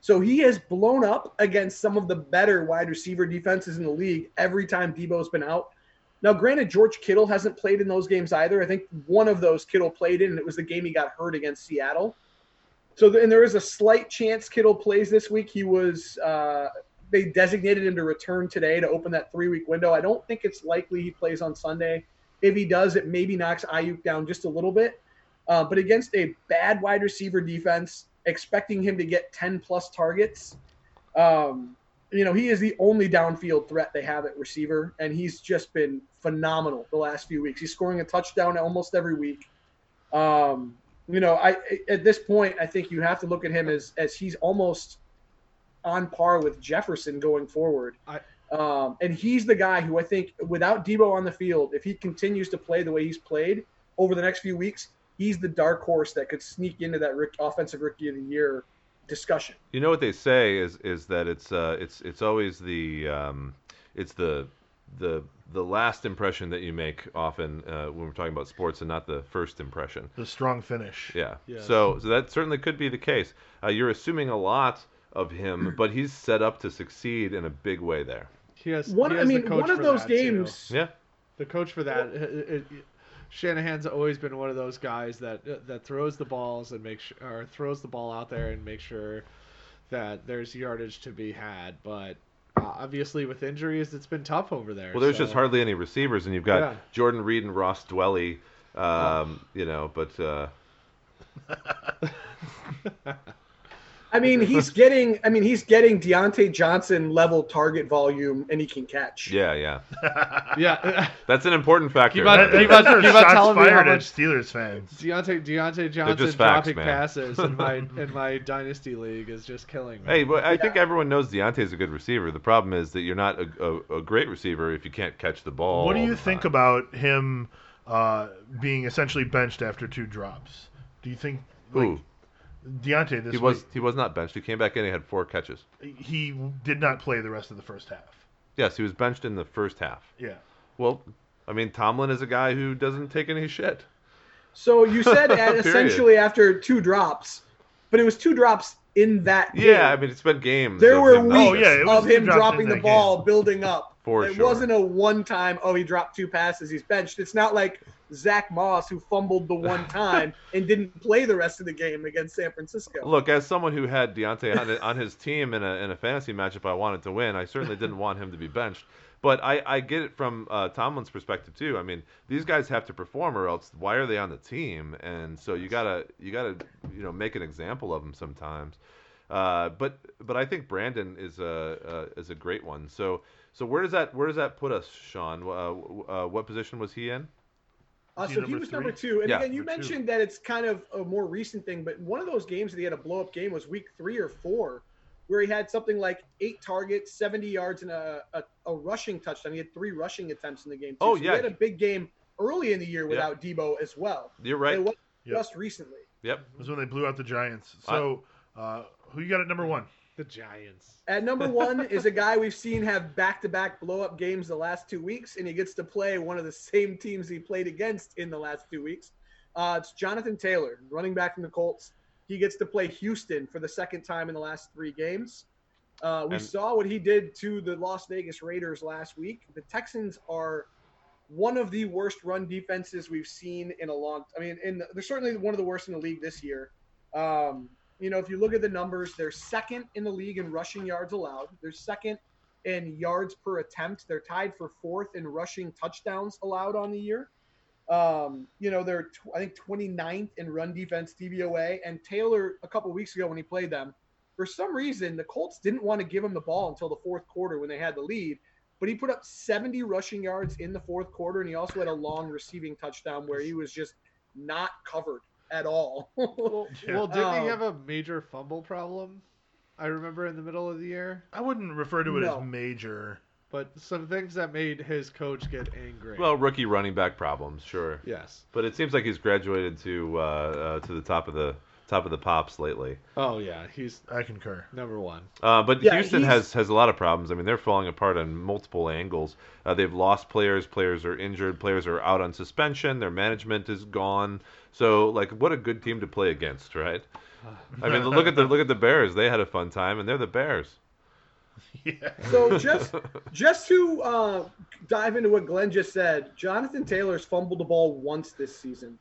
S4: So he has blown up against some of the better wide receiver defenses in the league every time Deebo's been out. Now, granted, George Kittle hasn't played in those games either. I think one of those Kittle played in, and it was the game he got hurt against Seattle. So, and there is a slight chance Kittle plays this week. He was, uh, they designated him to return today to open that three week window. I don't think it's likely he plays on Sunday. If he does, it maybe knocks Aiyuk down just a little bit. Uh, but against a bad wide receiver defense, expecting him to get 10 plus targets, um, you know, he is the only downfield threat they have at receiver, and he's just been phenomenal the last few weeks. He's scoring a touchdown almost every week. Um, you know, I at this point, I think you have to look at him as as he's almost on par with Jefferson going forward.
S2: I-
S4: um, and he's the guy who I think, without Deebo on the field, if he continues to play the way he's played over the next few weeks, he's the dark horse that could sneak into that Rick, offensive rookie of the year discussion.
S3: You know what they say is is that it's uh it's it's always the um it's the the the last impression that you make often uh, when we're talking about sports and not the first impression.
S1: The strong finish.
S3: Yeah.
S2: Yes.
S3: So so that certainly could be the case. Uh, you're assuming a lot of him, but he's set up to succeed in a big way there.
S2: He has.
S4: One,
S2: he
S4: I
S2: has the
S4: mean,
S2: coach
S4: one of those
S2: that, too.
S4: games.
S3: Yeah.
S2: The coach for that. It, it, Shanahan's always been one of those guys that that throws the balls and makes sure, or throws the ball out there and makes sure that there's yardage to be had. But uh, obviously, with injuries, it's been tough over there.
S3: Well, there's
S2: so-
S3: just hardly any receivers, and you've got
S2: Yeah.
S3: Jordan Reed and Ross Dwelley. Um, You know, but uh,
S4: I mean, he's getting. I mean, he's getting Diontae Johnson level target volume, and he can catch.
S3: yeah, yeah,
S2: Yeah.
S3: that's an important factor.
S2: Keep on-
S1: That,
S2: keep
S1: that,
S2: on-
S1: those
S2: keep on
S1: shots
S2: telling me how
S1: fired at
S2: much-
S1: Steelers fans.
S2: Diontae Diontae Johnson
S3: just facts,
S2: dropping
S3: man.
S2: passes in my in my dynasty league is just killing me.
S3: Hey, but I think everyone knows Diontae's a good receiver. The problem is that you're not a, a, a great receiver if you can't catch the ball.
S1: What do you think
S3: time.
S1: about him uh, being essentially benched after two drops? Do you think like
S3: Who?
S1: Diontae this
S3: He was
S1: week,
S3: he was not benched. He came back in. He had four catches.
S1: he did not play the rest of the first half?
S3: Yes, he was benched in the first half.
S1: Yeah.
S3: Well, I mean, Tomlin is a guy who doesn't take any shit.
S4: So you said essentially after two drops, but it was two drops in that game.
S3: Yeah, I mean, it's been games.
S4: there were weeks
S1: Oh, yeah,
S4: of him dropping the ball,
S1: game.
S4: building up.
S3: For
S4: it
S3: sure.
S4: wasn't a one time. Oh, he dropped two passes. He's benched. It's not like Zack Moss who fumbled the one time and didn't play the rest of the game against San Francisco.
S3: Look, as someone who had Diontae on, on his team in a, in a fantasy matchup I wanted to win, I certainly didn't want him to be benched. But I, I get it from uh, Tomlin's perspective too. I mean, these guys have to perform, or else why are they on the team? And so you gotta you gotta you know make an example of them sometimes. Uh, but but I think Brandon is a uh, is a great one. So so where does that where does that put us, Shawn? Uh, uh, what position was he in?
S4: Uh, so he
S1: number
S4: was
S1: three?
S4: number two. And
S3: Yeah,
S4: again, you
S1: number two.
S4: mentioned that it's kind of a more recent thing, but one of those games that he had a blow up game was week three or four, where he had something like eight targets, 70 yards, and a, a, a rushing touchdown. He had three rushing attempts in the game. Too.
S3: Oh,
S4: So
S3: yeah.
S4: He had a big game early in the year without Deebo as well.
S3: You're right.
S4: It was
S1: Yep.
S4: just recently.
S3: Yep.
S1: It was when they blew out the Giants. So uh, who you got at number one?
S2: The Giants.
S4: At number one is a guy we've seen have back to back blow up games the last two weeks, and he gets to play one of the same teams he played against in the last two weeks. Uh, it's Jonathan Taylor, running back from the Colts. He gets to play Houston for the second time in the last three games. Uh, we
S3: And-
S4: saw what he did to the Las Vegas Raiders last week. The Texans are one of the worst run defenses we've seen in a long. I mean, in they're certainly one of the worst in the league this year. Um, you know, if you look at the numbers, they're second in the league in rushing yards allowed. They're second in yards per attempt. They're tied for fourth in rushing touchdowns allowed on the year. Um, you know, they're tw- I think 29th in run defense DVOA. And Taylor, a couple weeks ago when he played them, for some reason the Colts didn't want to give him the ball until the fourth quarter when they had the lead. But he put up 70 rushing yards in the fourth quarter, and he also had a long receiving touchdown where he was just not covered at all.
S2: Well,
S1: Yeah.
S2: well didn't
S4: Um,
S2: he have a major fumble problem? I remember in the middle of the year,
S1: I wouldn't refer to it
S4: No.
S1: as major.
S2: but some things that made his coach get angry.
S3: Well, rookie running back problems, sure.
S2: yes.
S3: But it seems like he's graduated to uh, uh, to the top of the top of the pops lately.
S2: Oh yeah, he's
S1: I concur.
S2: number one.
S3: Uh, but
S4: Yeah,
S3: Houston
S4: he's-
S3: has has a lot of problems. I mean, they're falling apart on multiple angles. Uh, they've lost players. Players are injured. Players are out on suspension. Their management is gone. So, like, what a good team to play against, right? I mean, look at the look at the Bears. They had a fun time, and they're the Bears.
S1: Yeah.
S4: So just just to uh, dive into what Glen just said, Jonathan Taylor's fumbled the ball once this season.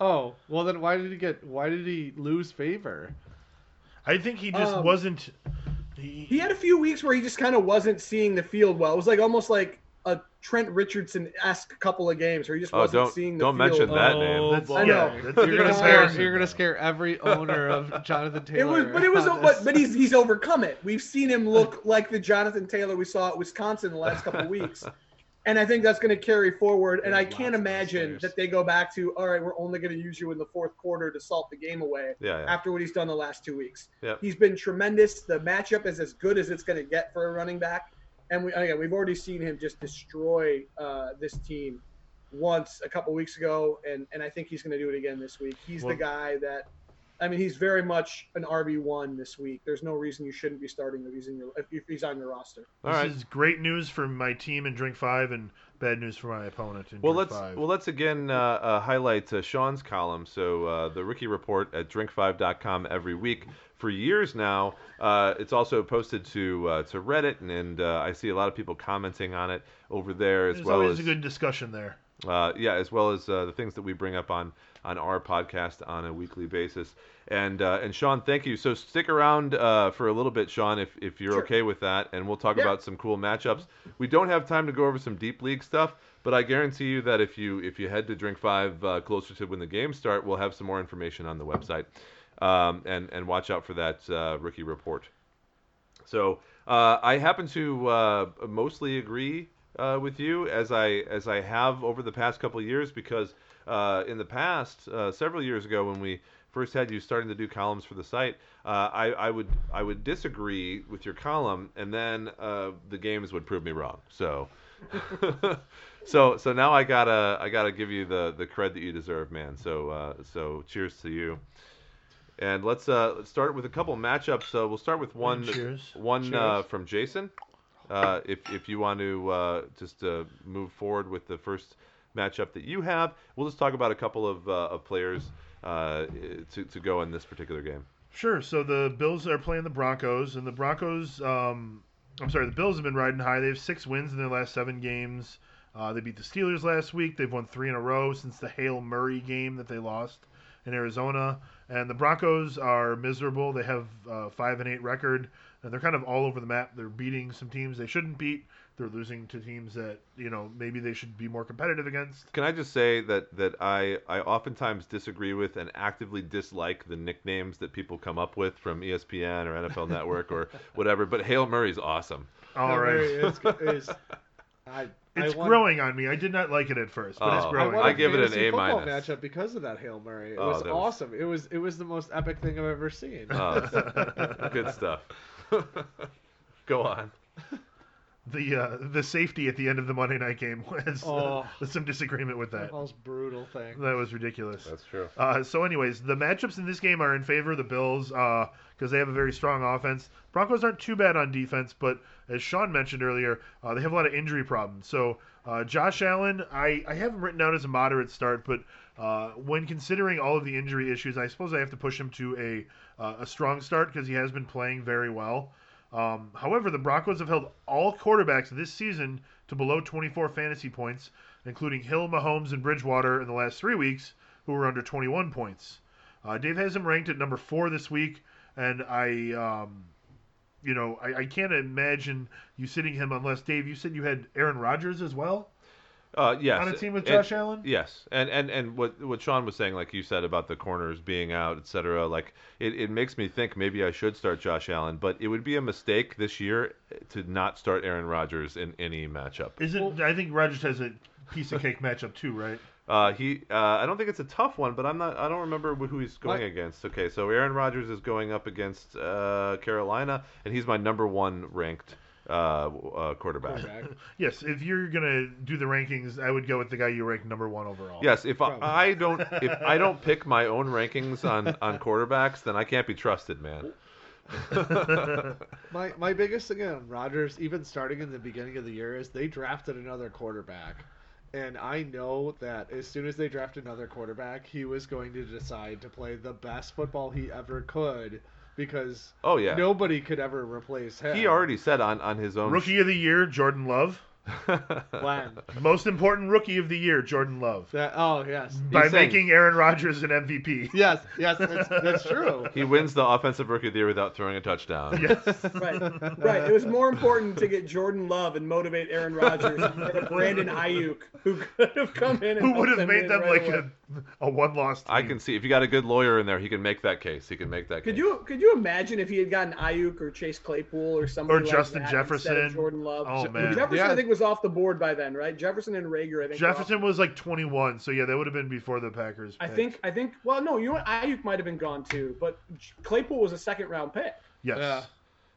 S2: Oh well, then why did he get? Why did he lose favor?
S1: I think he just
S4: Um,
S1: wasn't. He,
S4: He had a few weeks where he just kind of wasn't seeing the field well. It was like almost like a Trent Richardson esque couple of games where he just
S3: Oh,
S4: wasn't
S3: don't-
S4: seeing the
S3: don't
S4: field.
S3: mention that oh, name.
S2: Oh,
S1: That's-
S2: boy.
S4: I know.
S1: that's
S2: You're gonna scare. You're gonna scare every owner of Jonathan
S4: It
S2: Taylor.
S4: was, but it was, but, but he's he's overcome it. We've seen him look like the Jonathan Taylor we saw at Wisconsin the last couple of weeks, and I think that's going to carry forward. And I can't imagine that they go back to all right. We're only going to use you in the fourth quarter to salt the game away
S3: Yeah, yeah.
S4: after what he's done the last two weeks.
S3: Yep.
S4: He's been tremendous. The matchup is as good as it's going to get for a running back, and we again we've already seen him just destroy uh, this team once a couple weeks ago, and and I think he's going to do it again this week. He's
S1: Well-
S4: the guy that. I mean, he's very much an RB one this week. There's no reason you shouldn't be starting if he's in your if, if he's on your roster.
S3: All
S1: this
S3: right.
S1: is great news for my team in Drink Five, and bad news for my opponent in
S3: Well, let's
S1: Five.
S3: well let's again uh, uh, highlight uh, Shawn's column. So uh, the rookie report at drink5.com every week for years now. Uh, it's also posted to uh, to Reddit, and, and uh, I see a lot of people commenting on it over there as
S1: There's
S3: well
S1: always
S3: as
S1: a good discussion there.
S3: uh, yeah, as well as uh, the things that we bring up on on our podcast on a weekly basis. And uh, and Shawn, thank you. So stick around uh, for a little bit, Shawn, if if you're
S4: Sure.
S3: okay with that, and we'll talk
S4: Yeah.
S3: about some cool matchups. We don't have time to go over some deep league stuff, but I guarantee you that if you if you head to Drink Five uh, closer to when the games start, we'll have some more information on the website. Um, and and watch out for that uh, rookie report. So uh, I happen to uh, mostly agree uh, with you as I as I have over the past couple of years because uh, in the past uh, several years ago when we first had you starting to do columns for the site, uh, I, I would I would disagree with your column and then uh, the games would prove me wrong. So. so so now I gotta I gotta give you the the cred that you deserve, man. So uh, so cheers to you. And let's uh, let's start with a couple matchups. So we'll start with one
S1: Cheers.
S3: one uh,
S2: Cheers.
S3: from Jason. Uh, if if you want to uh, just uh, move forward with the first matchup that you have, we'll just talk about a couple of, uh, of players uh, to to go in this particular game.
S1: Sure. So the Bills are playing the Broncos, and the Broncos, um, I'm sorry, the Bills have been riding high. They have six wins in their last seven games. Uh, they beat the Steelers last week. They've won three in a row since the Hail Murray game that they lost in Arizona. And the Broncos are miserable. They have uh, five and eight record, and they're kind of all over the map. They're beating some teams they shouldn't beat. They're losing to teams that you know maybe they should be more competitive against.
S3: Can I just say that that I I oftentimes disagree with and actively dislike the nicknames that people come up with from ESPN or NFL Network or whatever. But Hail Murray's awesome.
S1: All right.
S2: It's, it's, I,
S1: It's
S2: I won-
S1: growing on me. I did not like it at first, but it's
S3: Oh,
S2: I,
S1: growing.
S2: won
S3: I
S2: a
S3: give it an
S2: fantasy
S3: A
S2: football
S3: minus.
S2: matchup because of that Hail Murray. It
S3: Oh,
S2: was
S3: that was-
S2: awesome. It was it was the most epic thing I've ever seen.
S3: Oh, good stuff. Go on.
S1: The uh, the safety at the end of the Monday night game was
S2: Oh.
S1: uh, some disagreement with
S2: the
S1: that.
S2: most brutal thing.
S1: That was ridiculous.
S3: That's true.
S1: Uh, so, anyways, the matchups in this game are in favor of the Bills because they have a very strong offense. Broncos aren't too bad on defense, but as Shawn mentioned earlier, uh, they have a lot of injury problems. So, uh, Josh Allen, I, I have him written down as a moderate start, but uh, when considering all of the injury issues, I suppose I have to push him to a uh, a strong start because he has been playing very well. Um, however, the Broncos have held all quarterbacks this season to below 24 fantasy points, including Hill, Mahomes, and Bridgewater in the last three weeks, who were under 21 points. Uh, Dave has him ranked at number four this week, and I, um, you know, I, I can't imagine you sitting him unless Dave, you said you had Aaron Rodgers as well
S3: Uh, yes.
S1: on a team with
S3: and-
S1: Josh Allen.
S3: Yes, and and and what what Sean was saying, like you said about the corners being out, et cetera, like it, it makes me think maybe I should start Josh Allen, but it would be a mistake this year to not start Aaron Rodgers in any matchup.
S1: Is it? I think Rodgers has a piece of cake matchup too, right?
S3: Uh, he, uh, I don't think it's a tough one, but I'm not, I don't remember who he's going
S2: What?
S3: against. Okay, so Aaron Rodgers is going up against uh, Carolina, and he's my number one ranked uh, uh, quarterback.
S2: Quarterback.
S1: Yes, if you're gonna do the rankings, I would go with the guy you rank number one overall.
S3: Yes, if I, I don't if I don't pick my own rankings on on quarterbacks, then I can't be trusted, man.
S2: My my biggest thing on Rodgers, even starting in the beginning of the year, is they drafted another quarterback. And I know that as soon as they draft another quarterback, he was going to decide to play the best football he ever could because
S3: Oh yeah.
S2: nobody could ever replace him.
S3: He already said on on his own
S1: Rookie of the year, Jordan Love.
S2: When
S1: Most important rookie of the year, Jordan Love.
S2: that oh yes
S1: By
S3: saying-
S1: making Aaron Rodgers an MVP.
S2: yes yes that's, that's true.
S3: he wins the offensive rookie of the year without throwing a touchdown.
S1: Yes.
S4: Right, right. It was more important to get Jordan Love and motivate Aaron Rodgers than Brandon Aiyuk, who could have come in and
S1: Who would have
S4: them
S1: made
S4: win
S1: them
S4: right
S1: like
S4: away.
S1: a, a one loss team.
S3: I can see if you got a good lawyer in there, he can make that case. He can make that
S4: Could
S3: case.
S4: you could you imagine if he had gotten Aiyuk or Chase Claypool or somebody
S1: Or
S4: like
S1: Justin
S4: that
S1: Jefferson.
S4: instead of Jordan Love?
S1: Oh, man.
S4: Jefferson
S2: Yeah.
S4: I think was off the board by then, right? Jefferson and Reagor I think.
S1: Jefferson was like 21, so yeah, that would have been before the Packers.
S4: I think I think well no you know what Aiyuk might have been gone too, but Claypool was a second round pick.
S1: Yes.
S2: Yeah.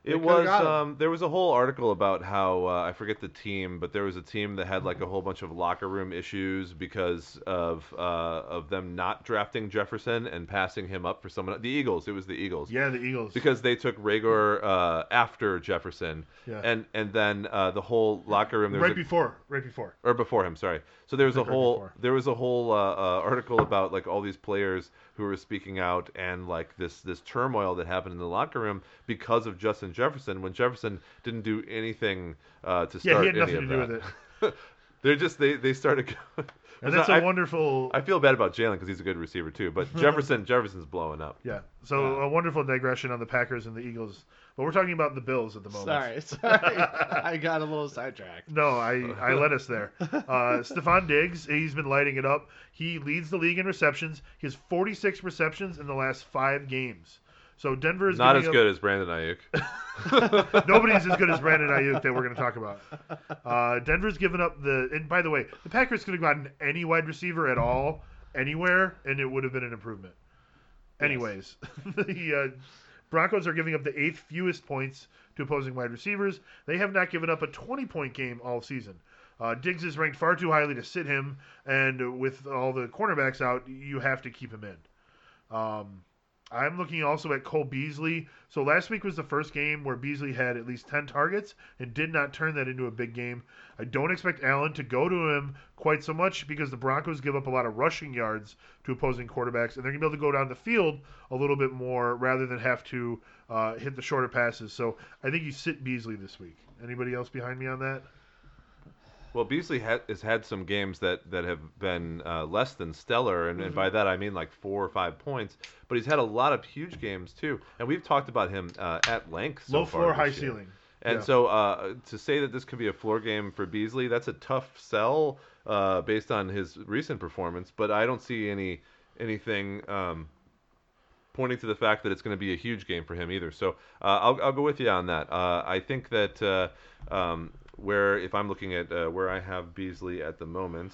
S3: It was um, there was a whole article about how uh, I forget the team, but there was a team that had like a whole bunch of locker room issues because of uh, of them not drafting Jefferson and passing him up for someone. The Eagles, it was the Eagles.
S1: Yeah, the Eagles.
S3: Because they took Reagor uh, after Jefferson,
S1: Yeah.
S3: and and then uh, the whole locker room there was
S1: right
S3: a-
S1: before, right before.
S3: or before him sorry so there was a
S1: think right
S3: whole
S1: before.
S3: there was a whole uh, uh, article about like all these players who were speaking out and like this this turmoil that happened in the locker room because of Justin Jefferson when Jefferson didn't do anything uh, to
S1: Yeah,
S3: start
S1: he had
S3: any
S1: nothing
S3: of
S1: to do with it.
S3: They're just they they started.
S1: And that's a
S3: I,
S1: wonderful.
S3: I feel bad about Jalen because he's a good receiver too, but Jefferson Jefferson's blowing up.
S1: yeah. So
S2: Yeah.
S1: a wonderful digression on the Packers and the Eagles, but we're talking about the Bills at the moment.
S2: Sorry, sorry, I got a little sidetracked.
S1: No, I, I led us there. Uh, Stefon Diggs, he's been lighting it up. He leads the league in receptions. He has 46 receptions in the last five games. So Denver is
S3: Not as
S1: up-
S3: good as Brandon Aiyuk.
S1: Nobody's as good as Brandon Aiyuk that we're going to talk about. Uh, Denver's given up the. And by the way, the Packers could have gotten any wide receiver at all, anywhere, and it would have been an improvement. Anyways, the uh, Broncos are giving up the eighth fewest points to opposing wide receivers. They have not given up a 20 point game all season. Uh, Diggs is ranked far too highly to sit him, and with all the cornerbacks out, you have to keep him in. Um, I'm looking also at Cole Beasley. So last week was the first game where Beasley had at least 10 targets and did not turn that into a big game. I don't expect Allen to go to him quite so much because the Broncos give up a lot of rushing yards to opposing quarterbacks, and they're going to be able to go down the field a little bit more rather than have to uh, hit the shorter passes. So I think you sit Beasley this week. Anybody else behind me on that?
S3: Well, Beasley ha- has had some games that, that have been uh, less than stellar, and, and
S1: Mm-hmm.
S3: by that I mean like four or five points. But he's had a lot of huge games too, and we've talked about him uh, at length. So
S1: Low floor, high
S3: year.
S1: ceiling.
S3: And
S1: Yeah.
S3: so uh, to say that this could be a floor game for Beasley, that's a tough sell uh, based on his recent performance. But I don't see any anything um, pointing to the fact that it's going to be a huge game for him either. So uh, I'll, I'll go with you on that. Uh, I think that uh, um, where if I'm looking at uh, where I have Beasley at the moment.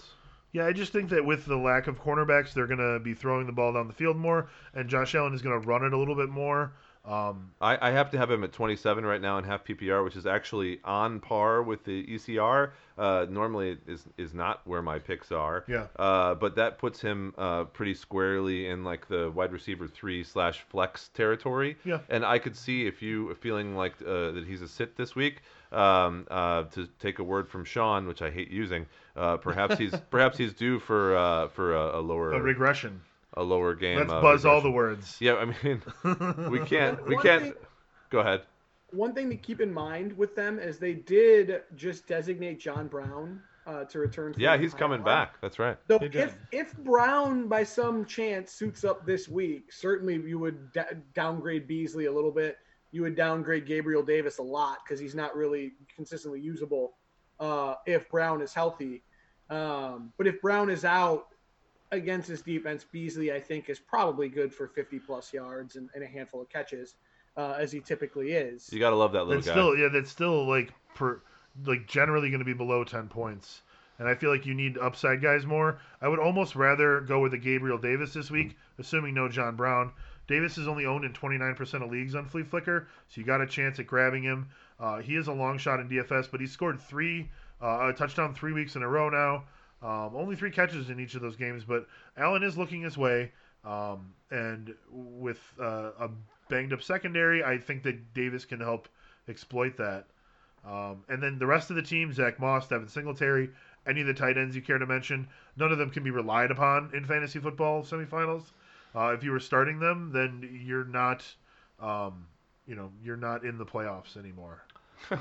S1: Yeah, I just think that with the lack of cornerbacks, they're going to be throwing the ball down the field more, and Josh Allen is going to run it a little bit more. Um,
S3: I, I have to have him at 27 right now in half PPR, which is actually on par with the ECR. Uh, normally it is is not where my picks are.
S1: Yeah.
S3: Uh, but that puts him uh, pretty squarely in like the wide receiver three slash flex territory.
S1: Yeah.
S3: And I could see if you are feeling like uh, that he's a sit this week. Um, uh, to take a word from Shawn, which I hate using, uh, perhaps he's perhaps he's due for uh, for a, a lower
S1: a regression.
S3: a lower game.
S1: Let's
S3: uh,
S1: buzz all the words.
S3: Yeah, I mean, we can't we can't.
S4: thing-
S3: Go ahead.
S4: One thing to keep in mind with them is they did just designate John Brown uh, to return. from
S3: Yeah, he's coming
S4: IR.
S3: back. That's right.
S4: So if if Brown by some chance suits up this week, certainly you would da- downgrade Beasley a little bit. You would downgrade Gabriel Davis a lot because he's not really consistently usable. Uh, if Brown is healthy, um, but if Brown is out against this defense, Beasley I think is probably good for 50 plus yards and, and a handful of catches, uh, as he typically is.
S3: You gotta love that little
S1: That's
S3: guy.
S1: still yeah, that's still like per like generally going to be below 10 points. And I feel like you need upside guys more. I would almost rather go with a Gabriel Davis this week, assuming no John Brown. Davis is only owned in 29% of leagues on Fleaflicker, so you got a chance at grabbing him. Uh, he is a long shot in DFS, but he's scored three uh, a touchdown three weeks in a row now. Um, only three catches in each of those games, but Allen is looking his way. Um, and with uh, a banged up secondary, I think that Davis can help exploit that. Um, and then the rest of the team, Zack Moss, Devin Singletary, any of the tight ends you care to mention, none of them can be relied upon in fantasy football semifinals. Uh, if you were starting them, then you're not, um, you know, you're not in the playoffs anymore.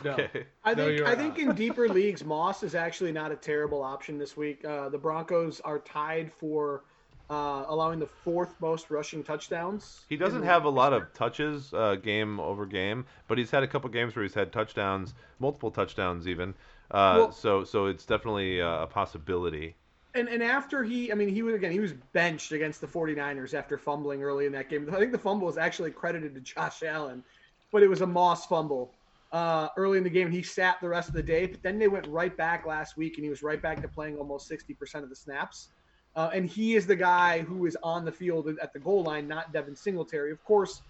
S2: No.
S3: Okay.
S4: I think
S2: you're
S4: I think in deeper leagues, Moss is actually not a terrible option this week. Uh, the Broncos are tied for uh, allowing the fourth most rushing touchdowns.
S3: He doesn't have a lot of touches uh, game over game, but he's had a couple games where he's had touchdowns, multiple touchdowns even. Uh,
S4: Well-
S3: so so it's definitely uh, a possibility.
S4: And and after he, I mean, he was again, he was benched against the 49ers after fumbling early in that game. I think the fumble was actually credited to Josh Allen, but it was a Moss fumble uh, early in the game. He sat the rest of the day, but then they went right back last week, and he was right back to playing almost 60% of the snaps. Uh, and he is the guy who is on the field at the goal line, not Devin Singletary. Of course,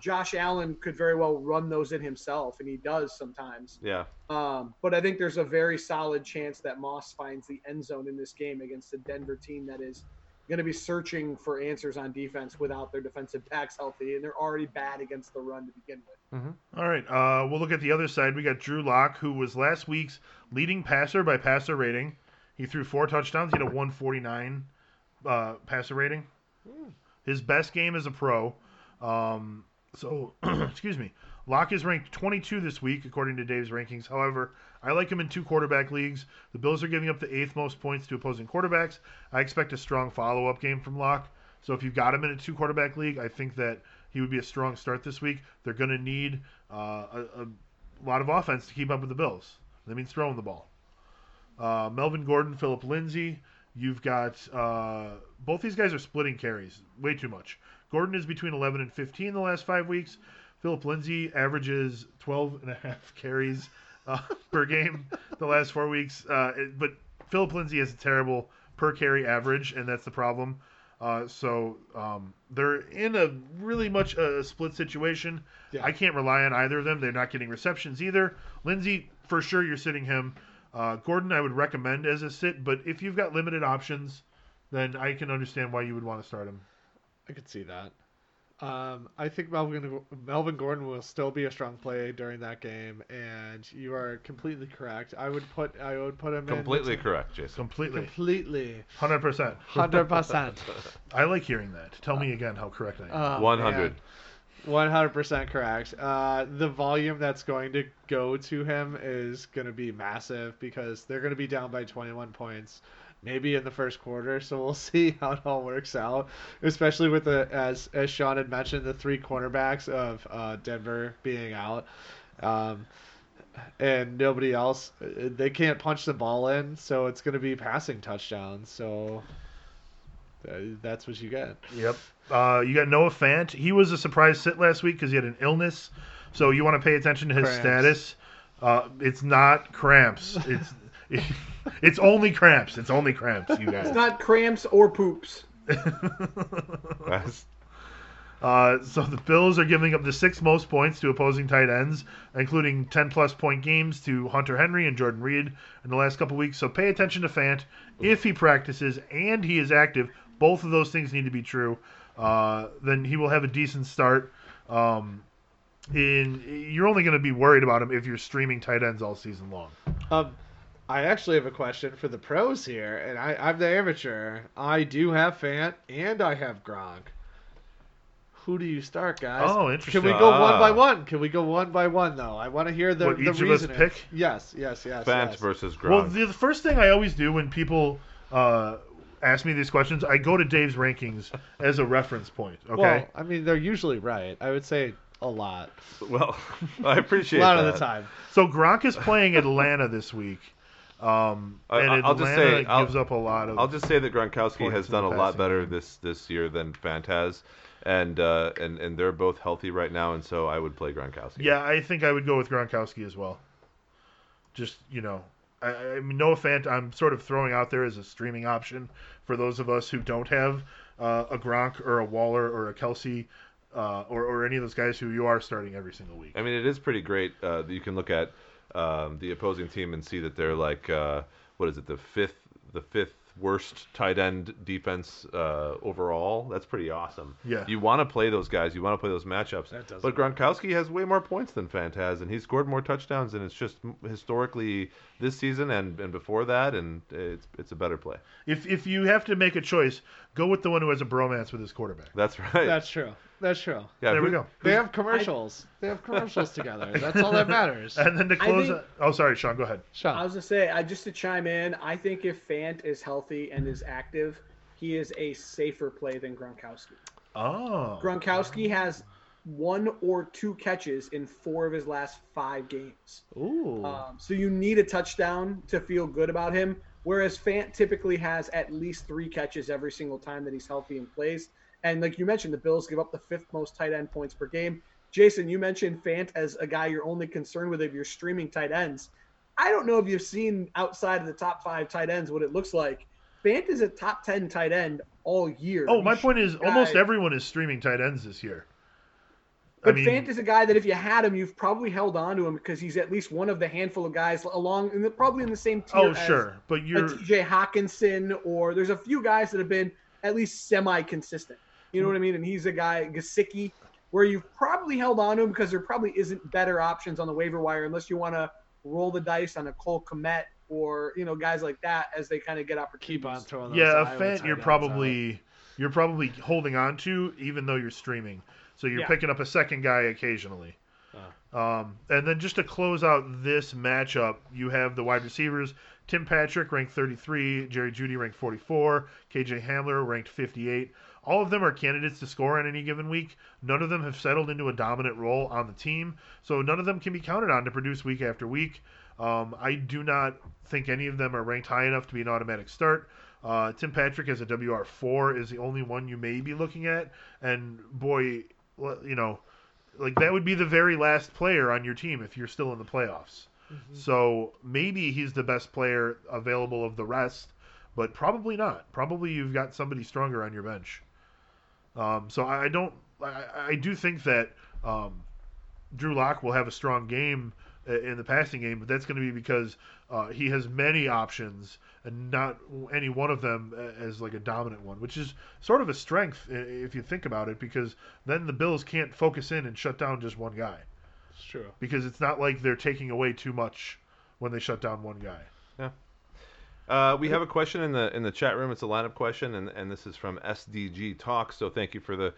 S4: Josh Allen could very well run those in himself, and he does sometimes.
S3: Yeah.
S4: Um, but I think there's a very solid chance that Moss finds the end zone in this game against the Denver team that is going to be searching for answers on defense without their defensive backs healthy, and they're already bad against the run to begin with.
S1: All right, uh, we'll look at the other side. We got Drew Lock, who was last week's leading passer by passer rating. He threw four touchdowns. He had a 149 uh, passer rating. His best game as a pro. Um, so, excuse me. Lock is ranked 22 this week, according to Dave's rankings. However, I like him in two quarterback leagues. The Bills are giving up the eighth most points to opposing quarterbacks. I expect a strong follow up game from Lock. So, if you've got him in a two quarterback league, I think that he would be a strong start this week. They're going to need uh, a, a lot of offense to keep up with the Bills. That means throwing the ball. Uh, Melvin Gordon, Philip Lindsay. You've got uh, both these guys are splitting carries way too much. Gordon is between 11 and 15 the last five weeks. Philip Lindsay averages 12 and a half carries uh, per game the last four weeks. Uh, it- but Philip Lindsay has a terrible per carry average, and that's the problem. Uh, so um, they're in a really much a split situation.
S2: Yeah.
S1: I can't rely on either of them. They're not getting receptions either. Lindsay, for sure, you're sitting him. Uh, Gordon, I would recommend as a sit, but if you've got limited options, then I can understand why you would want to start him.
S2: I could see that. Um, I think Melvin Melvin Gordon will still be a strong play during that game, and you are completely correct. I would put I would put him
S3: Completely
S2: in
S3: correct, Jason.
S1: Completely,
S2: completely
S1: hundred percent.
S2: hundred percent.
S1: I like hearing that. Tell me again how correct I am.
S2: Oh,
S3: 100.
S2: One hundred percent correct. Uh, the volume that's going to go to him is going to be massive because they're going to be down by twenty one points, maybe in the first quarter. So we'll see how it all works out. Especially with the as as Shawn had mentioned, the three cornerbacks of uh, Denver being out. Um, and nobody else, they can't punch the ball in, so it's going to be passing touchdowns. So uh, that's what you get.
S1: Yep. Uh, you got Noah Fant. He was a surprise sit last week because he had an illness. So you want to pay attention to his
S2: Cramps.
S1: status. Uh, it's not cramps. It's it's only cramps. It's only cramps, you guys.
S4: It's not cramps or poops.
S1: Uh, so the Bills are giving up the sixth most points to opposing tight ends, including 10 plus point games to Hunter Henry and Jordan Reed in the last couple weeks. So pay attention to Fant. If he practices and he is active, both of those things need to be true. Uh, then he will have a decent start. Um, in you're only going to be worried about him if you're streaming tight ends all season long.
S2: Um, I actually have a question for the pros here, and I, I'm the amateur. I do have Fant and I have Gronk. Who do you start, guys?
S1: Oh, interesting.
S2: Can we
S1: interesting.
S2: go one by
S3: Ah.
S2: one? Can we go one by one though? I want to hear the
S1: What,
S2: the
S1: each of us
S2: reasoning.
S1: pick?
S2: Yes, yes, yes.
S3: Fant
S2: yes.
S3: versus Gronk.
S1: Well, the, the first thing I always do when people uh, ask me these questions, I go to Dave's rankings as a reference point. Okay.
S2: Well, I mean, they're usually right. I would say a lot,
S3: Well, I appreciate
S2: a lot
S3: that.
S2: of the time.
S1: So Gronk is playing Atlanta this week, um,
S3: I-
S1: and
S3: I'll just
S1: Atlanta
S3: say, I'll-
S1: gives up a lot of.
S3: I'll just say that Gronkowski has done a lot better
S1: game.
S3: this this year than Fant has, and uh, and and they're both healthy right now, and so I would play Gronkowski.
S1: yeah, I think I would go with Gronkowski as well. Just you know, I, I mean, Noah Fant, I'm sort of throwing out there as a streaming option for those of us who don't have uh, a Gronk or a Waller or a Kelce uh, or or any of those guys who you are starting every single week.
S3: I mean, it is pretty great. Uh, that you can look at um, the opposing team and see that they're like, uh, what is it, the fifth, the fifth worst tight end defense uh, overall. That's pretty awesome.
S1: Yeah.
S3: You want to play those guys. You want to play those matchups.
S2: That doesn't
S3: but Gronkowski has way more points than Fant has, and he scored more touchdowns, and it's just historically this season and, and before that, and it's it's a better play.
S1: If if you have to make a choice, go with the one who has a bromance with his quarterback.
S3: That's right.
S2: That's true. That's true.
S3: yeah,
S1: there we go.
S2: They have commercials. They have commercials together. That's all that matters.
S1: And then to close,
S4: think-
S1: it- oh sorry, Shawn, go ahead.
S4: Shawn.
S2: I
S4: was gonna say, I just to chime in, I think if Fant is healthy and is active, he is a safer play than Gronkowski.
S1: Oh,
S4: Gronkowski has one or two catches in four of his last five games.
S2: Ooh.
S4: Um, so you need a touchdown to feel good about him. Whereas Fant typically has at least three catches every single time that he's healthy and plays. And like you mentioned, the Bills give up the fifth most tight end points per game. Jason, you mentioned Fant as a guy you're only concerned with if you're streaming tight ends. I don't know if you've seen outside of the top five tight ends what it looks like. Fant is a top ten tight end all year.
S1: oh, my
S4: He's-
S1: point is almost everyone is streaming tight ends this year.
S4: But
S1: I mean,
S4: Fant is a guy that if you had him, you've probably held on to him because he's at least one of the handful of guys along, in the, probably in the same tier
S1: oh sure, but you're
S4: TJ Hockenson, or there's a few guys that have been at least semi-consistent. You know what I mean? And he's a guy, Gesicki, where you've probably held on to him because there probably isn't better options on the waiver wire unless you want to roll the dice on a Cole Kmet or you know guys like that as they kind of get opportunities.
S2: Keep on throwing those
S1: yeah, a
S2: fan
S1: you're
S2: ends
S1: probably you're probably holding on to even though you're streaming. So you're
S4: Yeah.
S1: picking up a second guy occasionally. Um, and then just to close out this matchup, you have the wide receivers: Tim Patrick ranked 33, Jerry Jeudy ranked 44, KJ Hamler ranked 58. All of them are candidates to score on any given week. None of them have settled into a dominant role on the team, so none of them can be counted on to produce week after week. Um, I do not think any of them are ranked high enough to be an automatic start. Uh, Tim Patrick as a WR4 is the only one you may be looking at, and boy, you know, like that would be the very last player on your team if you're still in the playoffs. So maybe he's the best player available of the rest, but probably not. Probably you've got somebody stronger on your bench. Um, so I, I don't. I, I do think that um, Drew Lock will have a strong game uh, in the passing game, but that's going to be because uh, he has many options and not any one of them as like a dominant one, which is sort of a strength if you think about it, because then the Bills can't focus in and shut down just one guy
S2: It's true.
S1: because it's not like they're taking away too much when they shut down one guy.
S3: Uh, we have a question in the in the chat room. It's a lineup question, and, and this is from SDG Talk. So thank you for the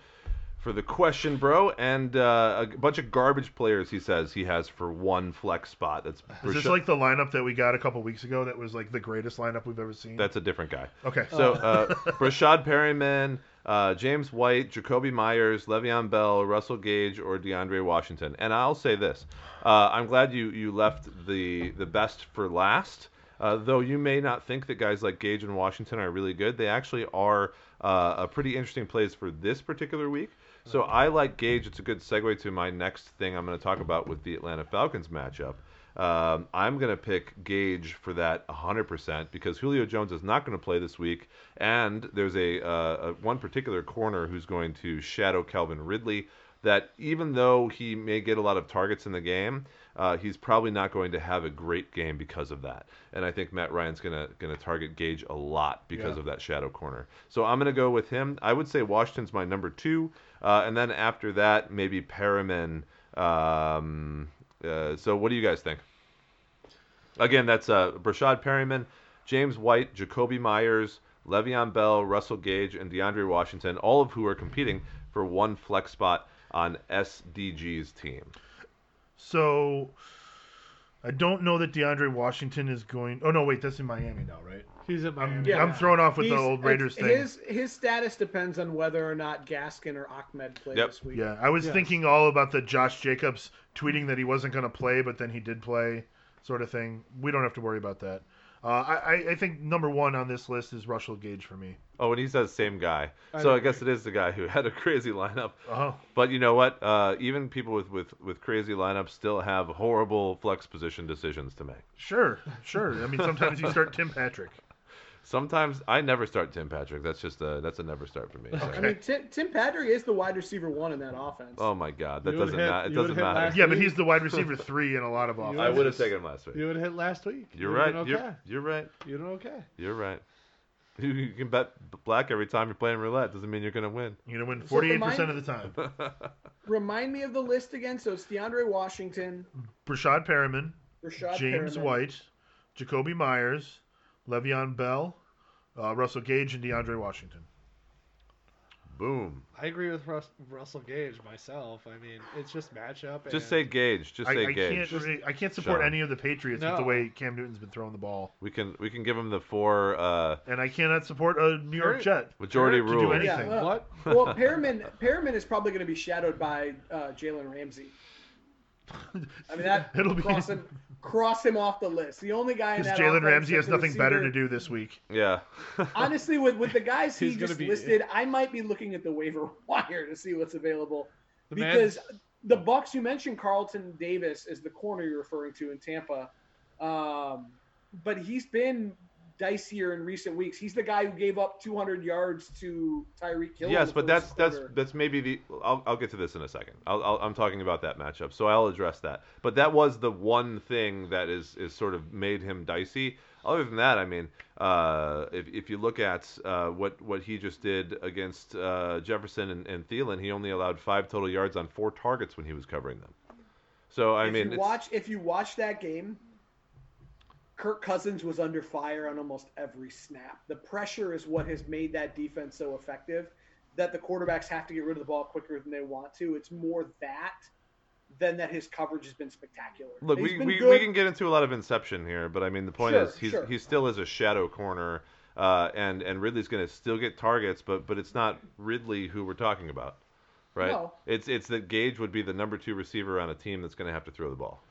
S3: for the question, bro. And uh, a bunch of garbage players. He says he has for one flex spot. That's
S1: Is this like the lineup that we got a couple weeks ago that was like the greatest lineup we've ever seen?
S3: that's a different guy.
S1: okay.
S3: So uh, Rashad Perriman, uh, James White, Jakobi Meyers, Le'Veon Bell, Russell Gage, or DeAndre Washington. And I'll say this: uh, I'm glad you you left the the best for last. Uh, though you may not think that guys like Gage and Washington are really good, they actually are uh, a pretty interesting plays for this particular week. So I like Gage. It's a good segue to my next thing I'm going to talk about with the Atlanta Falcons matchup. Um, I'm going to pick Gage for that 100% because Julio Jones is not going to play this week, and there's a, uh, a one particular corner who's going to shadow Calvin Ridley. That even though he may get a lot of targets in the game, uh, he's probably not going to have a great game because of that. And I think Matt Ryan's gonna gonna target Gage a lot because
S1: Yeah.
S3: of that shadow corner. So I'm gonna go with him. I would say Washington's my number two, uh, and then after that maybe Perriman. Um, uh, so what do you guys think? Again, that's uh, Breshad Perriman, James White, Jakobi Meyers, Le'Veon Bell, Russell Gage, and DeAndre Washington, all of who are competing for one flex spot on SDG's team.
S1: So I don't know that DeAndre Washington is going. Oh no, wait, that's in Miami now, right?
S2: He's in
S1: I'm,
S2: Miami.
S4: Yeah.
S1: I'm thrown off with the old Raiders thing.
S4: His his status depends on whether or not Gaskin or Ahmed play
S3: Yep.
S4: this week.
S1: Yeah, I was
S2: Yes.
S1: thinking all about the Josh Jacobs tweeting that he wasn't going to play, but then he did play, sort of thing. We don't have to worry about that. Uh, I, I- I think number one on this list is Russell Gage for me.
S3: Oh, and he says same guy.
S2: I
S3: so. I guess it is the guy who had a crazy lineup.
S1: Oh,
S3: But you know what? Uh, even people with, with, with crazy lineups still have horrible flex position decisions to make.
S1: sure, sure. I mean, sometimes you start Tim Patrick.
S3: Sometimes I never start Tim Patrick. That's just a that's a never start for me.
S4: I mean, Tim, Tim Patrick is the wide receiver one in that offense.
S3: Oh my God, that
S2: You would
S3: doesn't
S2: hit-
S3: ma- it
S2: you would
S3: doesn't
S2: hit
S3: matter.
S2: last
S1: Yeah, but he's the wide receiver three in a lot of offenses.
S3: I would have taken him last week.
S2: You would have hit last week.
S3: You're
S2: You
S3: right.
S2: would've been
S3: You're,
S2: okay.
S3: you're right.
S2: You're okay.
S3: You're right. You, you can bet black every time you're playing roulette. Doesn't mean you're gonna win.
S1: You're gonna win
S4: So
S1: 48%
S4: mine-
S1: of the time.
S4: Remind me of the list again. So it's DeAndre Washington,
S1: Breshad Perriman,
S4: Rashad
S1: James
S4: Perriman.
S1: White, Jakobi Meyers, Le'Veon Bell, uh, Russell Gage, and DeAndre Washington.
S3: Boom.
S2: I agree with Rus- Russell Gage myself. I mean, it's just matchup.
S3: Just say Gage. Just
S1: I,
S3: say
S1: I
S3: Gage.
S1: can't. really- I can't support
S3: Sean.
S1: any of the Patriots with the way Cam Newton's been throwing the ball,
S3: We can we can give him the four uh,
S1: and I cannot support a New York
S2: Sure.
S1: Jet.
S3: majority
S1: to do
S3: rule.
S1: anything.
S4: Yeah,
S2: What?
S4: well, Perriman, Perriman is probably going to be shadowed by uh, Jalen Ramsey. I mean, that
S1: It'll be
S4: cross him, cross him off the list. The only guy in
S1: because
S4: that
S1: Jalen Ramsey has
S4: that's a
S1: nothing better to do this week.
S3: Yeah.
S4: Honestly, with, with the guys he just
S2: be-
S4: listed, I might be looking at the waiver wire to see what's available.
S2: The man-
S4: because the Bucks, you mentioned Carlton Davis is the corner you're referring to in Tampa, um, but he's been dicier in recent weeks. He's the guy who gave up 200 yards to Tyreek Hill.
S3: yes, but that's that's
S4: quarter.
S3: that's maybe the. I'll, I'll get to this in a second. I'll, I'll, I'm talking about that matchup, so I'll address that. But that was the one thing that is is sort of made him dicey. Other than that, I mean, uh, if if you look at uh, what what he just did against uh, Jefferson and, and Thielen, he only allowed five total yards on four targets when he was covering them. So I
S4: if
S3: mean,
S4: you watch if you watch that game, Kirk Cousins was under fire on almost every snap. The pressure is what has made that defense so effective. That the quarterbacks have to get rid of the ball quicker than they want to. It's more that than that his coverage has been spectacular.
S3: Look, we, we, we can get into a lot of inception here, but I mean the point
S4: Sure,
S3: is he's
S4: sure.
S3: he still is a shadow corner, uh, and and Ridley's going to still get targets, but but it's not Ridley who we're talking about, right?
S4: No.
S3: It's it's that Gage would be the number two receiver on a team that's going to have to throw the ball.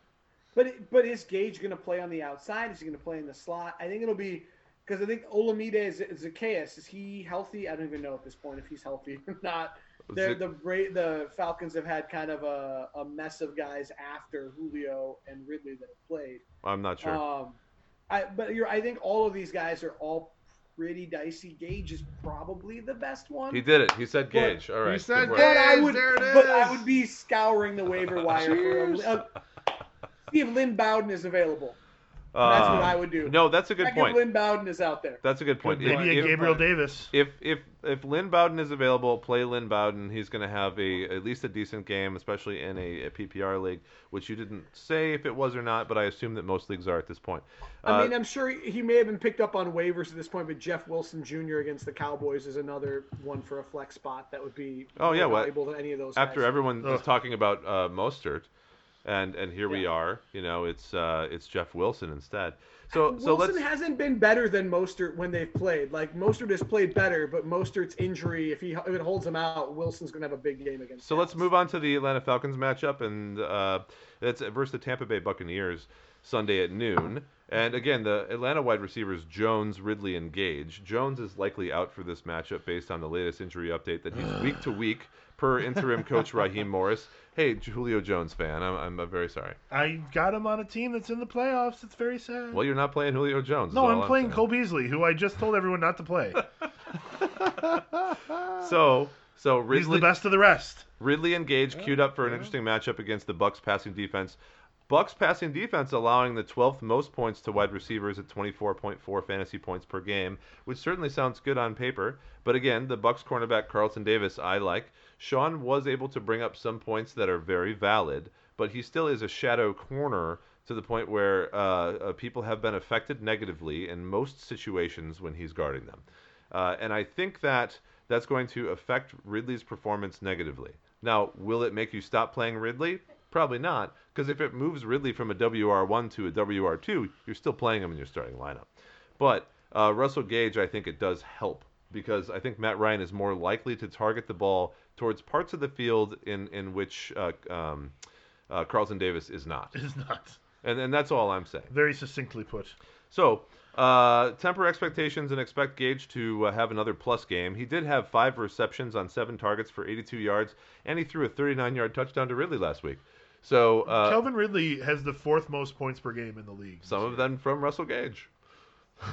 S4: But but is Gage going to play on the outside? Is he going to play in the slot? I think it'll be because I think Olamide is Zaccheaus. Is he healthy? I don't even know at this point if he's healthy or not. They're, the the Falcons have had kind of a, a mess of guys after Julio and Ridley that have played.
S3: I'm not sure.
S4: Um, I but you're, I think all of these guys are all pretty dicey. Gage is probably the best one.
S3: he did it. He said Gage. All right. good
S2: said
S3: work.
S4: but I would,
S2: there it
S4: but I would be scouring the waiver wire for him.
S2: Cheers.
S4: Uh, see if Lynn Bowden is available. That's what
S3: Um,
S4: I would do.
S3: No, that's a good
S4: Check if
S3: point.
S4: Lynn Bowden is out there.
S3: That's a good point.
S1: Maybe
S3: If-
S1: a
S3: if-
S1: Gabriel
S2: fine.
S1: Davis.
S3: if if if Lynn Bowden is available, play Lynn Bowden. He's going to have a at least a decent game, especially in a, a PPR league, which you didn't say if it was or not, but I assume that most leagues are at this point.
S4: I
S3: Uh,
S4: mean, I'm sure he he may have been picked up on waivers at this point, but Jeff Wilson Jr. against the Cowboys is another one for a flex spot that would be
S3: Oh, yeah,
S4: more
S3: well,
S4: valuable than any of those.
S3: after
S4: guys.
S3: everyone was
S1: Ugh.
S3: talking about uh, Mostert, and and here we are. You know, it's uh, it's Jeff Wilson instead. So so
S4: Wilson
S3: let's
S4: hasn't been better than Mostert when they've played. Like Mostert has played better, but Mostert's injury, if he if it holds him out, Wilson's gonna have a big game against.
S3: So let's move on to the Atlanta Falcons matchup, and uh, it's versus the Tampa Bay Buccaneers Sunday at noon. And again, the Atlanta wide receivers Jones, Ridley, and Gage. Jones is likely out for this matchup based on the latest injury update that he's week to week per interim coach Raheem Morris. Hey, Julio Jones fan, I'm, I'm very sorry.
S1: I got him on a team that's in the playoffs. It's very sad.
S3: Well, you're not playing Julio Jones.
S1: no, I'm playing
S3: saying.
S1: Cole Beasley, who I just told everyone not to play.
S3: So, so
S1: He's
S3: Ridley,
S1: the best of the rest.
S3: Ridley and Gage queued up for an interesting matchup against the Bucks passing defense. Bucks passing defense allowing the 12th most points to wide receivers at 24.4 fantasy points per game, which certainly sounds good on paper. But again, the Bucks cornerback Carlton Davis I like. Sean was able to bring up some points that are very valid, but he still is a shadow corner to the point where uh, uh, people have been affected negatively in most situations when he's guarding them. Uh, and I think that that's going to affect Ridley's performance negatively. Now, will it make you stop playing Ridley? Probably not, because if it moves Ridley from a WR1 to a WR2, you're still playing him in your starting lineup. But uh, Russell Gage, I think it does help because I think Matt Ryan is more likely to target the ball towards parts of the field in in which uh, um, uh, Carlton Davis is not,
S1: Is not
S3: and and that's all I'm saying.
S1: very succinctly put.
S3: So, uh, temper expectations and expect Gage to uh, have another plus game. He did have five receptions on seven targets for 82 yards, and he threw a 39-yard touchdown to Ridley last week. So, uh,
S1: Kelvin Ridley has the fourth most points per game in the league.
S3: some of them from Russell Gage.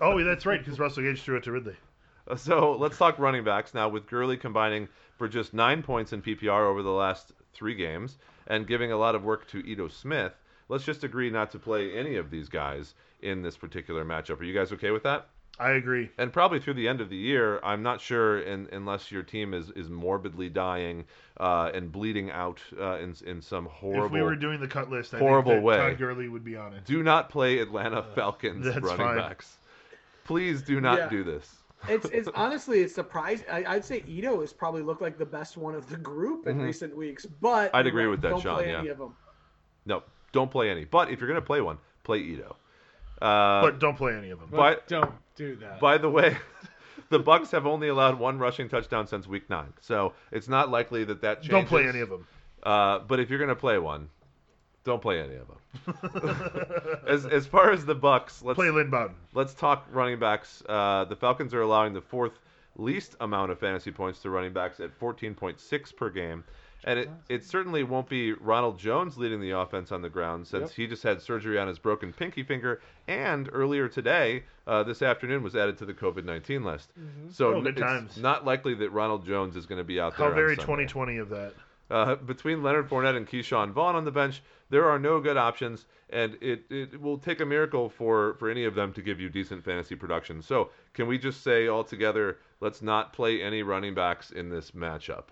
S1: Oh, that's right, because Russell Gage threw it to Ridley.
S3: So let's talk running backs now. With Gurley combining for just nine points in PPR over the last three games and giving a lot of work to Ito Smith, let's just agree not to play any of these guys in this particular matchup. Are you guys okay with that?
S1: I agree.
S3: And probably through the end of the year, I'm not sure, in, unless your team is, is morbidly dying uh, and bleeding out uh, in in some horrible.
S1: If we were doing the cut list, I
S3: horrible
S1: think that
S3: way.
S1: Todd Gurley would be on it.
S3: do not play Atlanta Falcons
S1: that's
S3: running
S1: fine.
S3: backs. Please do not
S4: Yeah.
S3: do this.
S4: It's it's honestly it's surprising. I, I'd say Ito has probably looked like the best one of the group in
S3: Mhm.
S4: recent weeks, but
S3: I'd agree with that,
S4: don't
S3: Sean,
S4: Play
S3: yeah.
S4: any of them.
S3: No, don't play any. But if you're going to play one, play Ito. Uh,
S1: But don't play any of them.
S2: But
S3: By-
S2: don't do that.
S3: By the way, the Bucks have only allowed one rushing touchdown since Week Nine, so it's not likely that that changes.
S1: Don't play any of them.
S3: Uh, but if you're going to play one, don't play any of them. as as far as the Bucks, let's
S1: play Lynn Bowden.
S3: let's talk running backs. Uh, the Falcons are allowing the fourth least amount of fantasy points to running backs at 14.6 per game. And it, it certainly won't be Ronald Jones leading the offense on the ground since
S2: Yep.
S3: he just had surgery on his broken pinky finger. And earlier today, uh, this afternoon, was added to the COVID 19 list. So
S1: Oh, good
S3: it's
S1: times.
S3: not likely that Ronald Jones is going to be out there.
S1: How very
S3: Sunday.
S1: 2020 of that.
S3: Uh, between Leonard Fournette and Ke'Shawn Vaughn on the bench, there are no good options, and it, it will take a miracle for, for any of them to give you decent fantasy production. So, can we just say altogether, let's not play any running backs in this matchup?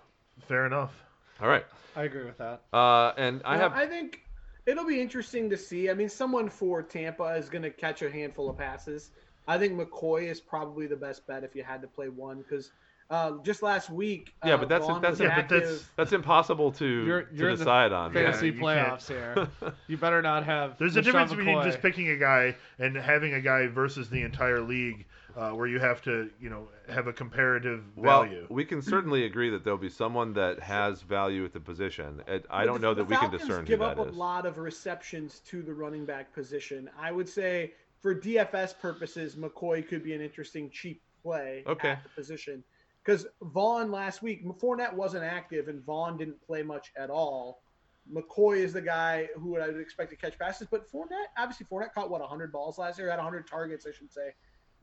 S1: Fair enough.
S3: All right.
S2: I agree with that.
S3: Uh, and I
S4: Well,
S3: have.
S4: I think it'll be interesting to see. I mean, someone for Tampa is going to catch a handful of passes. I think McCoy is probably the best bet if you had to play one because uh, just last week.
S3: Yeah,
S4: uh,
S3: but that's-
S4: Vaughn
S3: that's-
S1: yeah, but that's-
S3: That's impossible to,
S2: You're-
S3: to
S2: you're in the
S3: decide on.
S2: Fantasy
S1: you can't.
S2: playoffs here. You better not have.
S1: There's a
S2: LeSean
S1: difference between just picking a guy and having a guy versus the entire league, uh, where you have to, you know, have a comparative value.
S3: Well,
S1: value.
S3: we can certainly agree that there'll be someone that has value at the position. And I
S4: But
S3: don't
S4: the-
S3: know
S4: the
S3: that we can
S4: Falcons
S3: discern
S4: give
S3: who
S4: up
S3: that
S4: a
S3: is.
S4: lot of receptions to the running back position. I would say for DFS purposes, McCoy could be an interesting cheap play
S3: Okay.
S4: at the position. Because Vaughn last week, Fournette wasn't active and Vaughn didn't play much at all. McCoy is the guy who I would expect to catch passes, but Fournette, obviously Fournette caught what 100 balls last year, had 100 targets, I should say,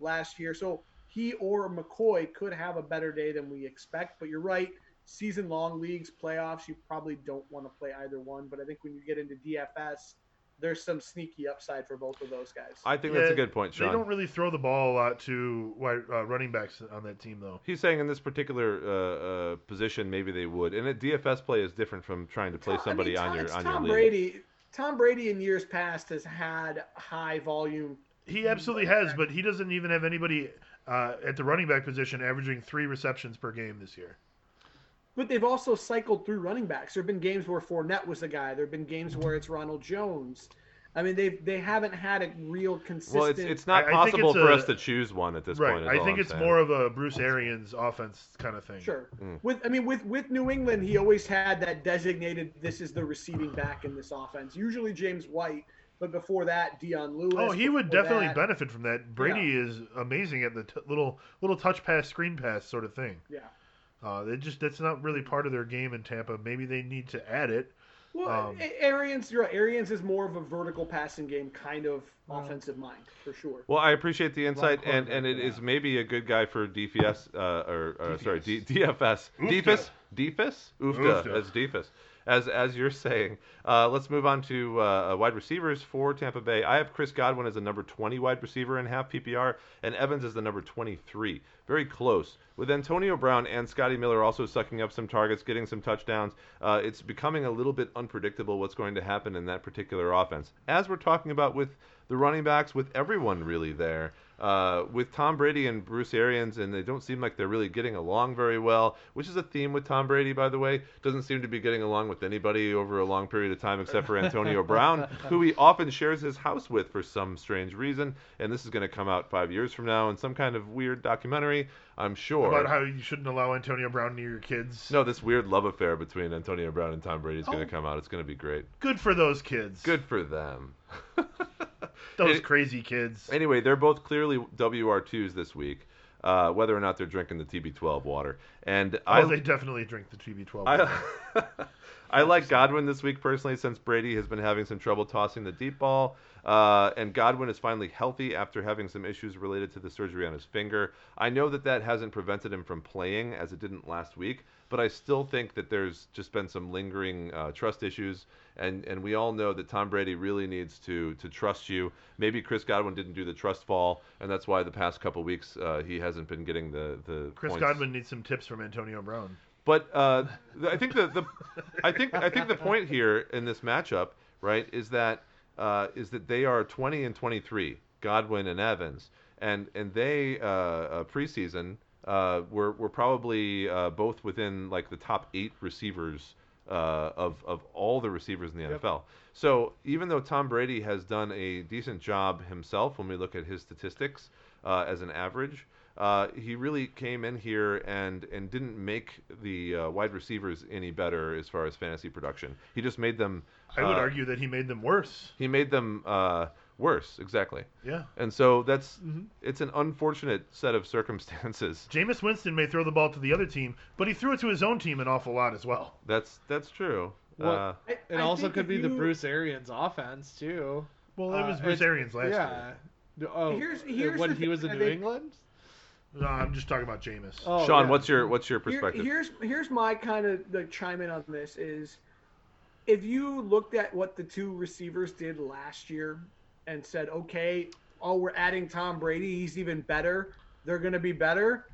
S4: last year. So he or McCoy could have a better day than we expect. But you're right, season long leagues, playoffs, you probably don't want to play either one. But I think when you get into DFS, there's some sneaky upside for both of those guys.
S3: I think that's a good point,
S1: They don't really throw the ball a lot to wide, uh, running backs on that team, though.
S3: He's saying in this particular uh, uh, position, maybe they would. And a DFS play is different from trying to play
S4: Tom- I
S3: somebody
S4: mean,
S3: on your
S4: it's
S3: on
S4: Tom
S3: your league.
S4: Brady. Tom Brady in years past has had high volume.
S1: He absolutely has, but he doesn't even have anybody uh, at the running back position averaging three receptions per game this year.
S4: But they've also cycled through running backs. There have been games where Fournette was the guy. There have been games where it's Ronald Jones. I mean, they've they haven't had a real consistent.
S3: Well, it's it's not
S1: I- I
S3: possible
S1: it's
S3: for
S1: a-
S3: us to choose one at this
S1: right.
S3: point. is
S1: I think it's
S3: saying.
S1: more of a Bruce Arians offense kind of thing.
S4: Sure.
S3: Mm.
S4: With I mean with with New England, he always had that designated. This is the receiving back in this offense. Usually James White, but before that, Dion Lewis.
S1: Oh, he would definitely
S4: that-
S1: benefit from that. Brady is amazing at the t- little little touch pass, screen pass sort of thing.
S4: Yeah.
S1: Uh, they just that's not really part of their game in Tampa. Maybe they need to add it.
S4: Well,
S1: Um,
S4: Arians, you're right. Arians is more of a vertical passing game kind of offensive mind for sure.
S3: Well, I appreciate the insight,
S2: quarterback
S3: and, and it
S2: for
S3: is maybe a good guy for DFS, uh, or, or sorry, D, DFS,
S1: Oofda.
S3: DFS, DFS, Oofda,
S1: Oofda.
S3: as DFS, as as you're saying. Uh, let's move on to uh, wide receivers for Tampa Bay. I have Chris Godwin as the number 20 wide receiver in half PPR, and Evans as the number 23. Very close. With Antonio Brown and Scotty Miller also sucking up some targets, getting some touchdowns, uh, it's becoming a little bit unpredictable what's going to happen in that particular offense. As we're talking about with the running backs, with everyone really there, uh, with Tom Brady and Bruce Arians, and they don't seem like they're really getting along very well, which is a theme with Tom Brady, by the way. Doesn't seem to be getting along with anybody over a long period of time except for Antonio Brown, who he often shares his house with for some strange reason. And this is going to come out five years from now in some kind of weird documentary, I'm sure.
S1: About how you shouldn't allow Antonio Brown near your kids.
S3: no, this weird love affair between Antonio Brown and Tom Brady is going
S1: Oh.
S3: to come out. It's going to be great.
S1: Good for those kids.
S3: Good for them.
S1: Those
S3: Any-
S1: crazy kids.
S3: Anyway, they're both clearly WR2s this week. uh, whether or not they're drinking the TB12 water. And
S1: Oh,
S3: I
S1: they definitely drink the TB12.
S3: I, I like Godwin this week personally since Brady has been having some trouble tossing the deep ball. Uh, and Godwin is finally healthy after having some issues related to the surgery on his finger. I know that that hasn't prevented him from playing as it didn't last week, but I still think that there's just been some lingering uh, trust issues. And, and we all know that Tom Brady really needs to to trust you. Maybe Chris Godwin didn't do the trust fall, and that's why the past couple weeks uh, he hasn't been getting the the
S1: Chris
S3: points.
S1: Godwin needs some tips from Antonio Brown.
S3: But uh, I think the, the I think I think the point here in this matchup, right, is that uh, is that they are 20 and 23, Godwin and Evans, and and they uh, uh, preseason uh, were were probably uh, both within like the top eight receivers uh, of of all the receivers in the
S2: Yep.
S3: NFL. So even though Tom Brady has done a decent job himself when we look at his statistics uh, as an average, uh, he really came in here and and didn't make the uh, wide receivers any better as far as fantasy production. He just made them.
S1: I would argue that he made them worse.
S3: he made them uh, worse. Exactly.
S1: Yeah.
S3: And so that's
S2: Mhm.
S3: it's an unfortunate set of circumstances.
S1: Jameis Winston may throw the ball to the other team, but he threw it to his own team an awful lot as well.
S3: That's that's true.
S2: What-
S3: Uh,
S4: I-
S2: It
S4: I
S2: also could
S4: if
S2: be the Bruce Arians offense too.
S1: Well, that
S2: Uh,
S1: was Bruce
S2: it's-
S1: Arians last
S2: yeah.
S1: year.
S2: Oh,
S4: Here's-
S2: uh,
S4: here's
S2: when he was in New
S4: think-
S2: England.
S1: No, I'm just talking about Jameis.
S2: Oh,
S3: Sean,
S2: yeah.
S3: what's your what's your
S4: Here-
S3: perspective?
S4: here's here's my kind of the chime in on this is if you looked at what the two receivers did last year and said, okay, oh, we're adding Tom Brady, he's even better, they're going to be better.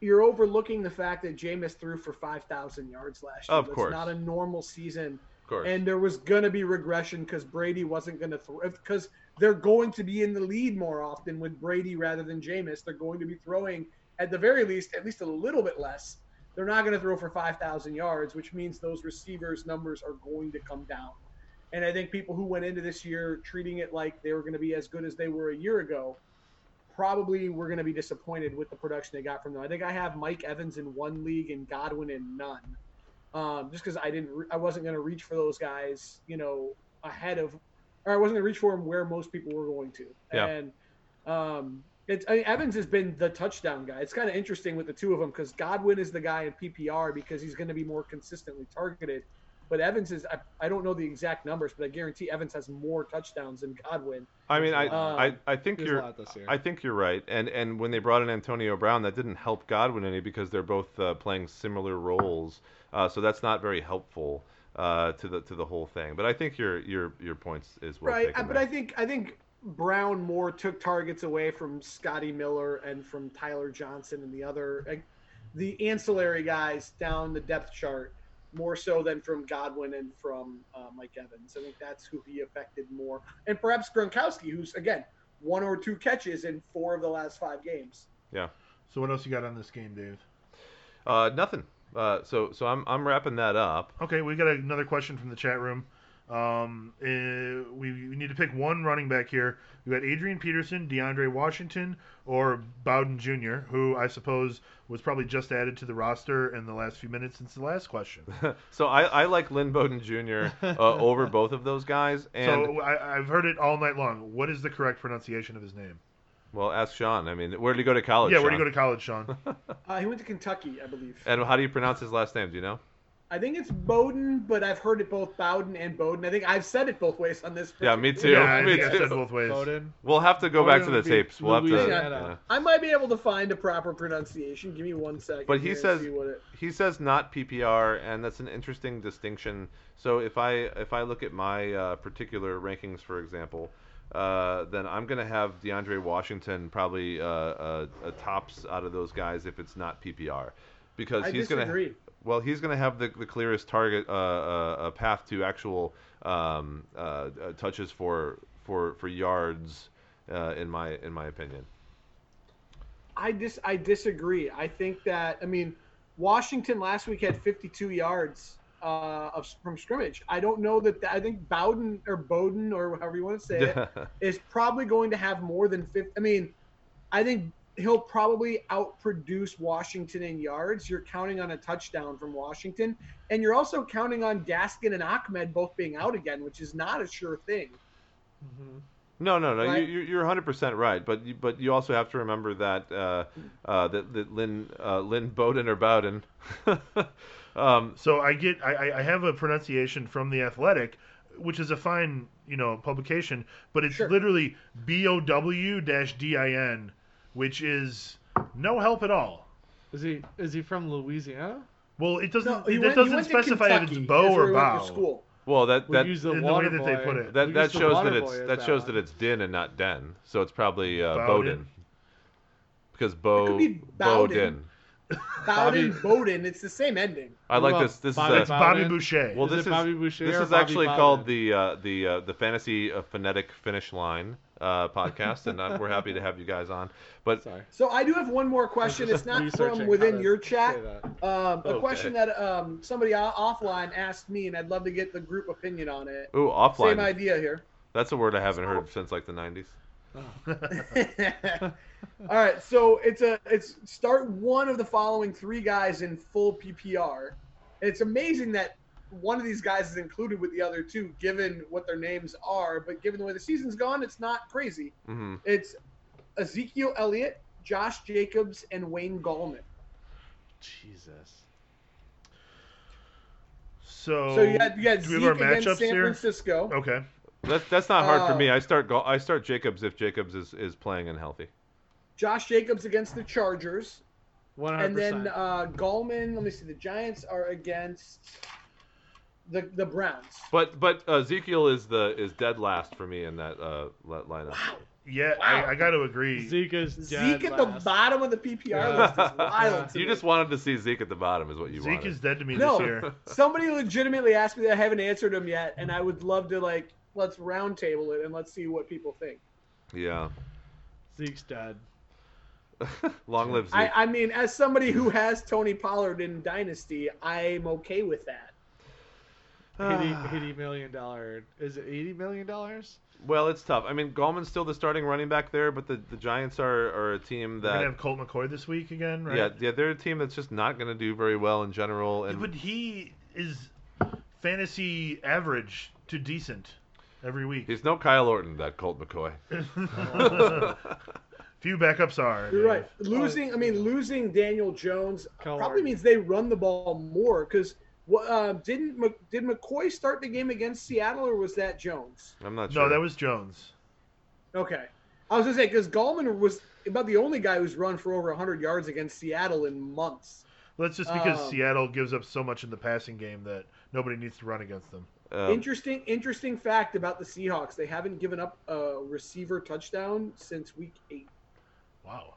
S4: You're overlooking the fact that Jameis threw for 5,000 yards last year.
S3: Of
S4: That's
S3: course.
S4: not a normal season.
S3: of course.
S4: And there was going to be regression because Brady wasn't going to throw, because they're going to be in the lead more often with Brady rather than Jameis. They're going to be throwing, at the very least, at least a little bit less. They're not going to throw for 5,000 yards, which means those receivers' numbers are going to come down. And I think people who went into this year treating it like they were going to be as good as they were a year ago probably were going to be disappointed with the production they got from them. I think I have Mike Evans in one league and Godwin in none um, just because I didn't, re- I wasn't going to reach for those guys, you know, ahead of, or I wasn't going to reach for them where most people were going to.
S3: Yeah.
S4: And um, it's I mean, Evans has been the touchdown guy. It's kind of interesting with the two of them because Godwin is the guy in PPR because he's going to be more consistently targeted. But Evans is, I, I don't know the exact numbers, but I guarantee Evans has more touchdowns than Godwin.
S3: I mean, I,
S4: Um,
S3: I, I think you're,
S2: this year.
S3: I think you're right. And and when they brought in Antonio Brown, that didn't help Godwin any because they're both uh, playing similar roles. Uh, so that's not very helpful uh, to the to the whole thing. But I think your your your points is well
S4: right, but
S3: there.
S4: I think I think Brown more took targets away from Scotty Miller and from Tyler Johnson and the other like, the ancillary guys down the depth chart more so than from Godwin and from uh, Mike Evans. I think that's who he affected more, and perhaps Gronkowski, who's again one or two catches in four of the last five games. Yeah.
S1: So what else you got on this game, Dave?
S3: uh, nothing. Uh, so so I'm I'm wrapping that up.
S1: Okay, we got another question from the chat room. Um, eh, we, we need to pick one running back here. We got Adrian Peterson, DeAndre Washington, or Bowden Jr., who I suppose was probably just added to the roster in the last few minutes since the last question.
S3: so I, I like Lynn Bowden Jr. Uh, over both of those guys. And
S1: so I, I've heard it all night long. What is the correct pronunciation of his name?
S3: well, ask Sean. I mean, where did he go to college?
S1: yeah, where did
S3: he
S1: go to college, Sean?
S4: Uh, he went to Kentucky, I believe.
S3: And how do you pronounce his last name? Do you know?
S4: I think it's Bowden, but I've heard it both Bowden and Bowden. I think I've said it both ways on this.
S3: Yeah, me too.
S1: yeah,
S3: me
S1: I
S3: too.
S1: said both ways.
S2: Bowden.
S3: We'll have to go back to the tapes. We'll have to. Yeah.
S4: I might be able to find a proper pronunciation. Give me one second.
S3: But he says-
S4: it,
S3: He says not PPR, and that's an interesting distinction. So if I if I look at my uh, particular rankings, for example, uh, then I'm going to have DeAndre Washington probably uh, uh, tops out of those guys if it's not PPR, because
S4: I
S3: he's going to
S4: disagree.
S3: Well he's going to have the, the clearest target uh, uh, uh, path to actual um, uh, uh, touches for for for yards uh, in my in my opinion.
S4: I dis I disagree. I think that I mean Washington last week had 52 yards uh, of from scrimmage. I don't know that, that I think Bowden or Bowden or however you want to say it is probably going to have more than 50. I mean, I think he'll probably outproduce Washington in yards. You're counting on a touchdown from Washington, and you're also counting on Gaskin and Ahmed both being out again, which is not a sure thing.
S2: Mhm.
S3: No, no, no.
S4: Right?
S3: You, you- you're 100% right, but you, but you also have to remember that uh, uh, that, that Lynn uh, Lynn Bowden or Bowden. um,
S1: So I get I, I- I have a pronunciation from the Athletic, which is a fine you know publication, but it's
S4: Sure.
S1: literally B O W dash D I N, which is no help at all.
S2: Is he is he from Louisiana?
S1: Well, it doesn't
S4: No, he
S1: it
S4: went, he
S1: doesn't
S4: went to
S1: specify if it's bow
S4: That's where
S1: or
S4: he went to
S1: bow.
S4: School.
S3: well, that
S2: We
S3: that
S2: use the
S1: in the way
S2: water
S1: that they
S2: boy.
S1: put it.
S2: we
S3: that,
S2: use
S3: that
S2: the
S3: shows
S2: water
S3: that
S2: boy
S3: it's
S2: as
S3: that shows
S2: one.
S3: that it's Din and not Den. So it's probably uh,
S1: Bowden?
S3: Bowden. Because Bo
S4: could be Bowden.
S3: Bowden.
S4: Bowden,
S2: Bobby-
S4: Bowden. It's the same ending.
S3: I like
S2: about
S3: this. This
S2: Bobby
S3: is
S1: It's
S3: a,
S1: Bobby Boucher.
S3: well.
S2: Is
S3: This
S2: it
S3: is
S2: Bobby Boucher
S3: this
S2: or
S3: is
S2: Bobby
S3: actually
S2: Bowden?
S3: called the uh, the uh, the fantasy uh, phonetic finish line uh, podcast, and uh, we're happy to have you guys on. But
S2: Sorry.
S4: So I do have one more question. It's not from within your chat. Um, a
S3: Okay.
S4: question that um, somebody offline asked me, and I'd love to get the group opinion on it.
S3: ooh, offline.
S4: Same idea here.
S3: That's a word I haven't heard since like the 90s.
S4: All right, so it's a it's start one of the following three guys in full PPR. It's amazing that one of these guys is included with the other two, given what their names are. But given the way the season's gone, it's not crazy.
S3: hmm
S4: It's Ezekiel Elliott, Josh Jacobs, and Wayne Gallman.
S2: Jesus.
S1: So,
S4: So you got, you got
S1: do we
S4: Zeke
S1: have our
S4: against
S1: matchups
S4: San
S1: here?
S4: Francisco.
S1: Okay.
S3: That's that's not hard for
S4: Uh,
S3: me. I start Ga- I start Jacobs if Jacobs is, is playing and healthy.
S4: Josh Jacobs against the Chargers.
S2: 100%.
S4: And then uh, Gallman, let me see, the Giants are against the the Browns.
S3: But but uh, Ezekiel is the is dead last for me in that uh, li- lineup.
S1: Yeah, I, I got to agree.
S2: Zeke is dead
S4: Zeke at the bottom of the PPR
S2: Yeah.
S4: list is wild. to
S3: You
S4: me.
S3: just wanted to see Zeke at the bottom, is what you
S1: Zeke
S3: wanted.
S1: is dead to me
S4: No.
S1: this year.
S4: Somebody legitimately asked me that. I haven't answered them yet, and I would love to like let's roundtable it and let's see what people think.
S3: Yeah.
S2: Zeke's dead.
S3: Long live Zeke.
S4: I, I mean, as somebody who has Tony Pollard in Dynasty, I'm okay with that.
S2: 80, 80 million dollar. Is it eighty million dollars?
S3: well, it's tough. I mean, Gallman's still the starting running back there, but the, the Giants are, are a team
S1: We're gonna
S3: that
S1: have Colt McCoy this week again, right?
S3: yeah yeah they're a team that's just not going to do very well in general. And
S1: But he is fantasy average to decent every week.
S3: he's no Kyle Orton, that Colt McCoy.
S1: Few backups are.
S4: You're right. Losing, I mean, losing Daniel Jones
S2: Coward.
S4: probably means they run the ball more because uh, didn't Mc- did McCoy start the game against Seattle or was that Jones?
S3: I'm not sure.
S1: No, that was Jones.
S4: Okay, I was gonna say because Gallman was about the only guy who's run for over 100 yards against Seattle in months.
S1: Well, That's just because
S4: Um,
S1: Seattle gives up so much in the passing game that nobody needs to run against them.
S3: Um,
S4: interesting, interesting fact about the Seahawks: they haven't given up a receiver touchdown since week eight.
S1: Wow.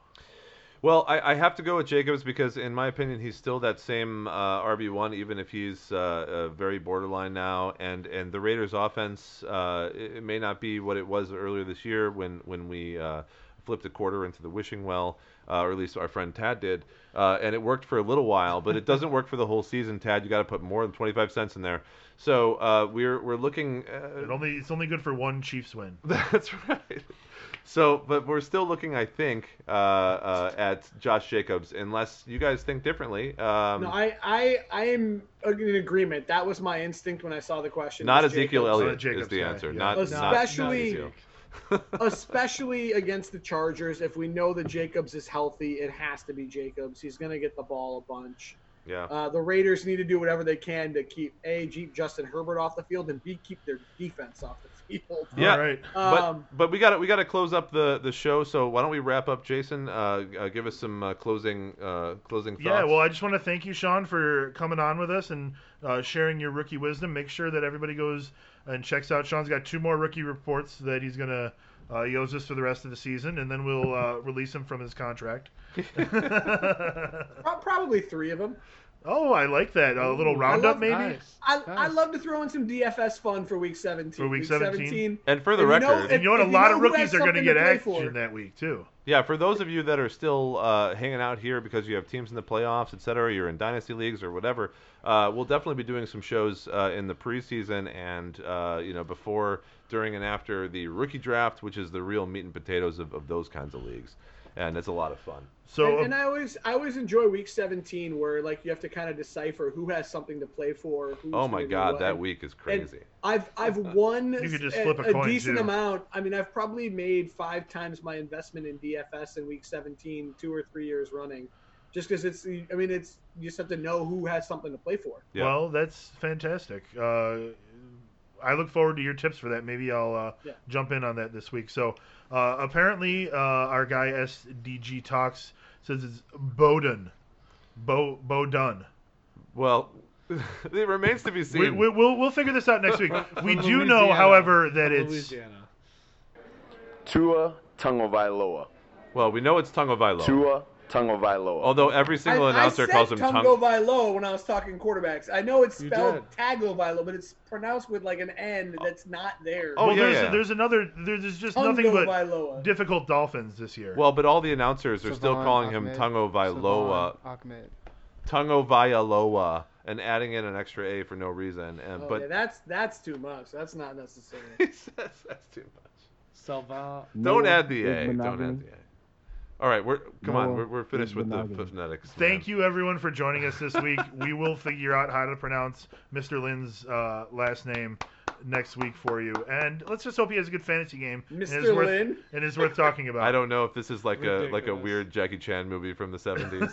S3: Well, I, I have to go with Jacobs because, in my opinion, he's still that same uh, RB one, even if he's uh, very borderline now. And and the Raiders' offense, uh, it, it may not be what it was earlier this year when when we uh, flipped a quarter into the wishing well, uh, or at least our friend Tad did, uh, and it worked for a little while, but it doesn't work for the whole season. Tad, you got to put more than twenty five cents in there. So uh, we're we're looking. Uh,
S1: It only it's only good for one Chiefs win.
S3: that's right. So, but we're still looking, I think, uh, uh, at Josh Jacobs, unless you guys think differently. Um,
S4: No, I, I, I am in agreement. That was my instinct when I saw the question.
S3: not
S4: was
S3: Ezekiel
S4: Jacobs.
S3: Elliott
S1: Jacobs
S3: is the
S1: guy,
S3: answer.
S1: yeah.
S3: Not, not
S4: Especially-
S3: Ezekiel.
S4: especially against the Chargers. If we know that Jacobs is healthy, it has to be Jacobs. He's going to get the ball a bunch.
S3: Yeah.
S4: Uh, the Raiders need to do whatever they can to keep a keep Justin Herbert off the field and b keep their defense off the field.
S3: Yeah.
S1: All right.
S3: But
S4: Um,
S3: but we got to we got to close up the, the show. So why don't we wrap up, Jason? Uh, uh, give us some uh, closing uh, closing thoughts.
S1: Yeah, well, I just want to thank you, Sean, for coming on with us and uh, sharing your rookie wisdom. Make sure that everybody goes and checks out. Sean's got two more rookie reports that he's gonna uh, he owes us for the rest of the season, and then we'll uh, release him from his contract.
S4: probably three of them.
S1: Oh, I like that. A little
S2: Ooh,
S1: roundup,
S4: love-
S1: maybe.
S2: Nice.
S4: I, I love to throw in some DFS fun for week 17.
S1: For week 17?
S3: and for the
S4: And you know-
S3: record,
S1: And you know what? A lot of rookies are going to get action
S4: for.
S1: that week too.
S3: Yeah, for those of you that are still uh, hanging out here because you have teams in the playoffs, et cetera, you're in dynasty leagues or whatever, uh, we'll definitely be doing some shows uh, in the preseason and uh, you know before, during, and after the rookie draft, which is the real meat and potatoes of, of those kinds of leagues. And it's a lot of fun.
S1: So
S4: and, and I always I always enjoy week 17 where like you have to kind of decipher who has something to play for. Who's
S3: Oh my God, that week is crazy.
S4: I've I've won
S1: You could just
S4: a,
S1: flip a
S4: a
S1: coin,
S4: decent
S1: too.
S4: amount. I mean, I've probably made five times my investment in DFS in week 17, two or three years running, just because it's. I mean, it's you just have to know who has something to play for.
S3: Yeah.
S1: Well, that's fantastic. Uh, I look forward to your tips for that. Maybe I'll uh,
S4: Yeah.
S1: jump in on that this week. So uh, apparently, uh, our guy SDG Talks says it's Bowden. Bo Bowdun.
S3: Well, it remains to be seen.
S1: We, we, we'll we'll figure this out next week. We
S2: From
S1: do know, however, that
S2: From
S1: it's
S2: Louisiana.
S5: Tua Tungovailoa.
S3: well, we know it's Tungovailoa.
S5: Tua Tungovailoa.
S3: Although every single
S4: I,
S3: announcer
S4: I said
S3: calls him
S4: Tungo
S3: Tung.
S4: Vailoa when I was talking quarterbacks. I know it's
S2: You
S4: spelled
S2: did.
S4: Tagovailoa, but it's pronounced with like an N that's not there.
S3: Oh,
S1: well,
S3: yeah,
S1: there's
S3: yeah.
S1: there's another there's just
S4: Tungo
S1: nothing but
S4: Vailoa.
S1: difficult Dolphins this year.
S3: Well, but all the announcers are still
S6: Savon
S3: calling him
S6: Ahmed.
S3: Tungovailoa.
S6: Savon Ahmed.
S3: Tungovailoa, and adding in an extra A for no reason. And
S4: Oh,
S3: but
S4: yeah, that's that's too much. That's not necessary.
S3: he says that's too much.
S2: Salva.
S3: Don't
S7: Noah
S3: add the
S7: is
S3: A. Don't add the A. All right, we're come on. We're, we're finished with the
S7: monogamy.
S3: phonetics.
S1: Thank you everyone for joining us this week. we will figure out how to pronounce Mr. Lynn's uh, last name next week for you. And let's just hope he has a good fantasy game. and is
S4: Mr.
S1: worth-
S4: Lynn.
S1: And is worth talking about.
S3: I don't know if this is like a like a weird Jackie Chan movie from the 70s.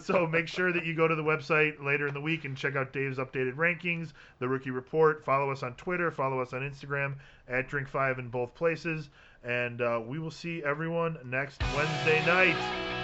S1: so make sure that you go to the website later in the week and check out Dave's updated rankings, the rookie report. Follow us on Twitter, follow us on Instagram at Drink Five in both places, and uh, we will see everyone next Wednesday night.